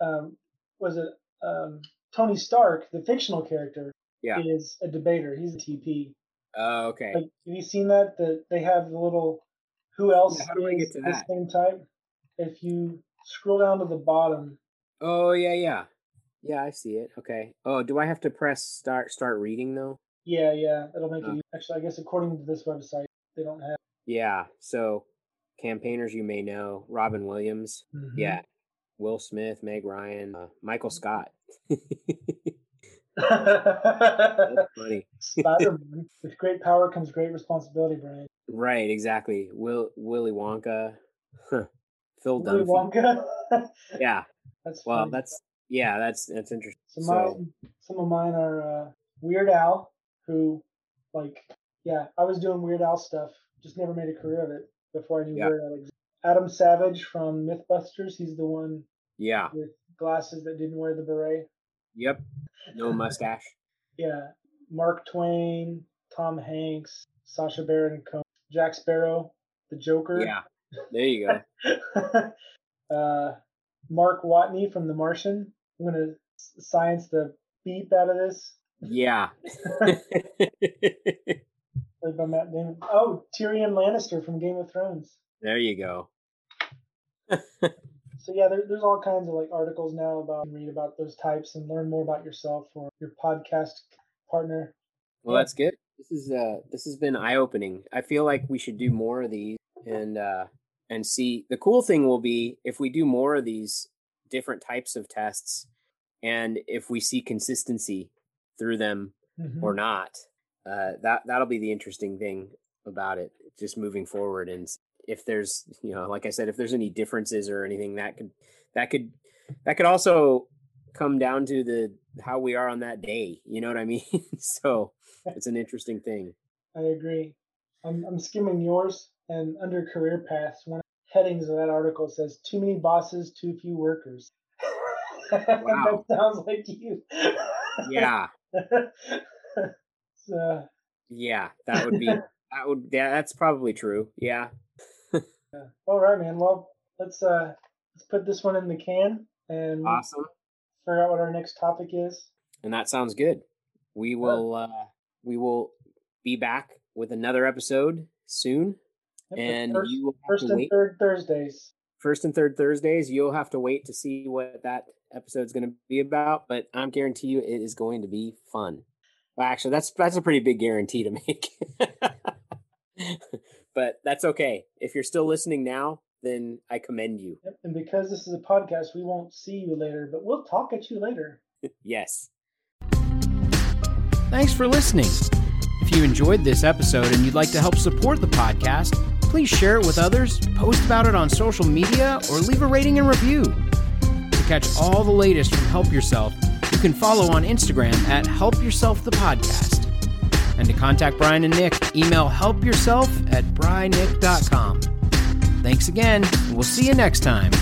um, was it um, Tony Stark, the fictional character, yeah. is a debater. He's a TP. Oh, uh, okay. Like, have you seen that? That they have the little who else yeah, is the same type? If you scroll down to the bottom. Oh yeah, yeah. Yeah, I see it. Okay. Oh, do I have to press start start reading though? Yeah, yeah. It'll make it actually I guess according to this website, they don't have Yeah. So campaigners you may know, Robin Williams. Mm-hmm. Yeah. Will Smith, Meg Ryan, uh, Michael Scott. That's *laughs* funny. *laughs* Spider-Man. With great power comes great responsibility, Brian. Right, exactly. Will Willy Wonka. Phil Willy Dunphy. Wonka. *laughs* yeah. That's well, funny. that's yeah, that's that's interesting. Some so, mine, some of mine are uh, Weird Al, who, like, yeah, I was doing Weird Al stuff, just never made a career of it before I knew yeah. Weird Al existed. Adam Savage from MythBusters, he's the one. Yeah. With glasses that didn't wear the beret. Yep. No mustache. *laughs* yeah. Mark Twain, Tom Hanks, Sacha Baron Cohen, Jack Sparrow, the Joker. Yeah. There you go. *laughs* uh, Mark Watney from The Martian. I'm gonna science the beep out of this. Yeah. *laughs* *laughs* Played by Matt Damon. Oh, Tyrion Lannister from Game of Thrones. There you go. *laughs* so yeah, there, there's all kinds of like articles now about read about those types and learn more about yourself or your podcast partner. Well, that's good. This is uh this has been eye opening. I feel like we should do more of these and uh and see the cool thing will be if we do more of these different types of tests and if we see consistency through them mm-hmm. or not uh, that that'll be the interesting thing about it just moving forward. And if there's you know like i said if there's any differences or anything that could that could that could also come down to the how we are on that day you know what i mean? *laughs* So *laughs* it's an interesting thing. I agree. I'm, I'm skimming yours and under career paths. One headings of that article says too many bosses, too few workers. *laughs* Wow. that sounds like you. yeah. *laughs* so, yeah, that would be *laughs* that would yeah, that's probably true. Yeah. yeah. All right, man. Well, let's uh let's put this one in the can and awesome. Figure out what our next topic is. And that sounds good. We will uh we will be back with another episode soon and first, you will first and wait. third Thursdays. First and third Thursdays, you'll have to wait to see what that episode's going to be about. But I'm guarantee you, it is going to be fun. Well, actually, that's that's a pretty big guarantee to *laughs* make. but that's okay. If you're still listening now, then I commend you. Yep. And because this is a podcast, we won't see you later, but we'll talk at you later. *laughs* yes. Thanks for listening. If you enjoyed this episode and you'd like to help support the podcast please share it with others, post about it on social media, or leave a rating and review. To catch all the latest from Help Yourself, you can follow on Instagram at Help Yourself the Podcast. And to contact Brian and Nick, email helpyourself at brynick.com. Thanks again, and we'll see you next time.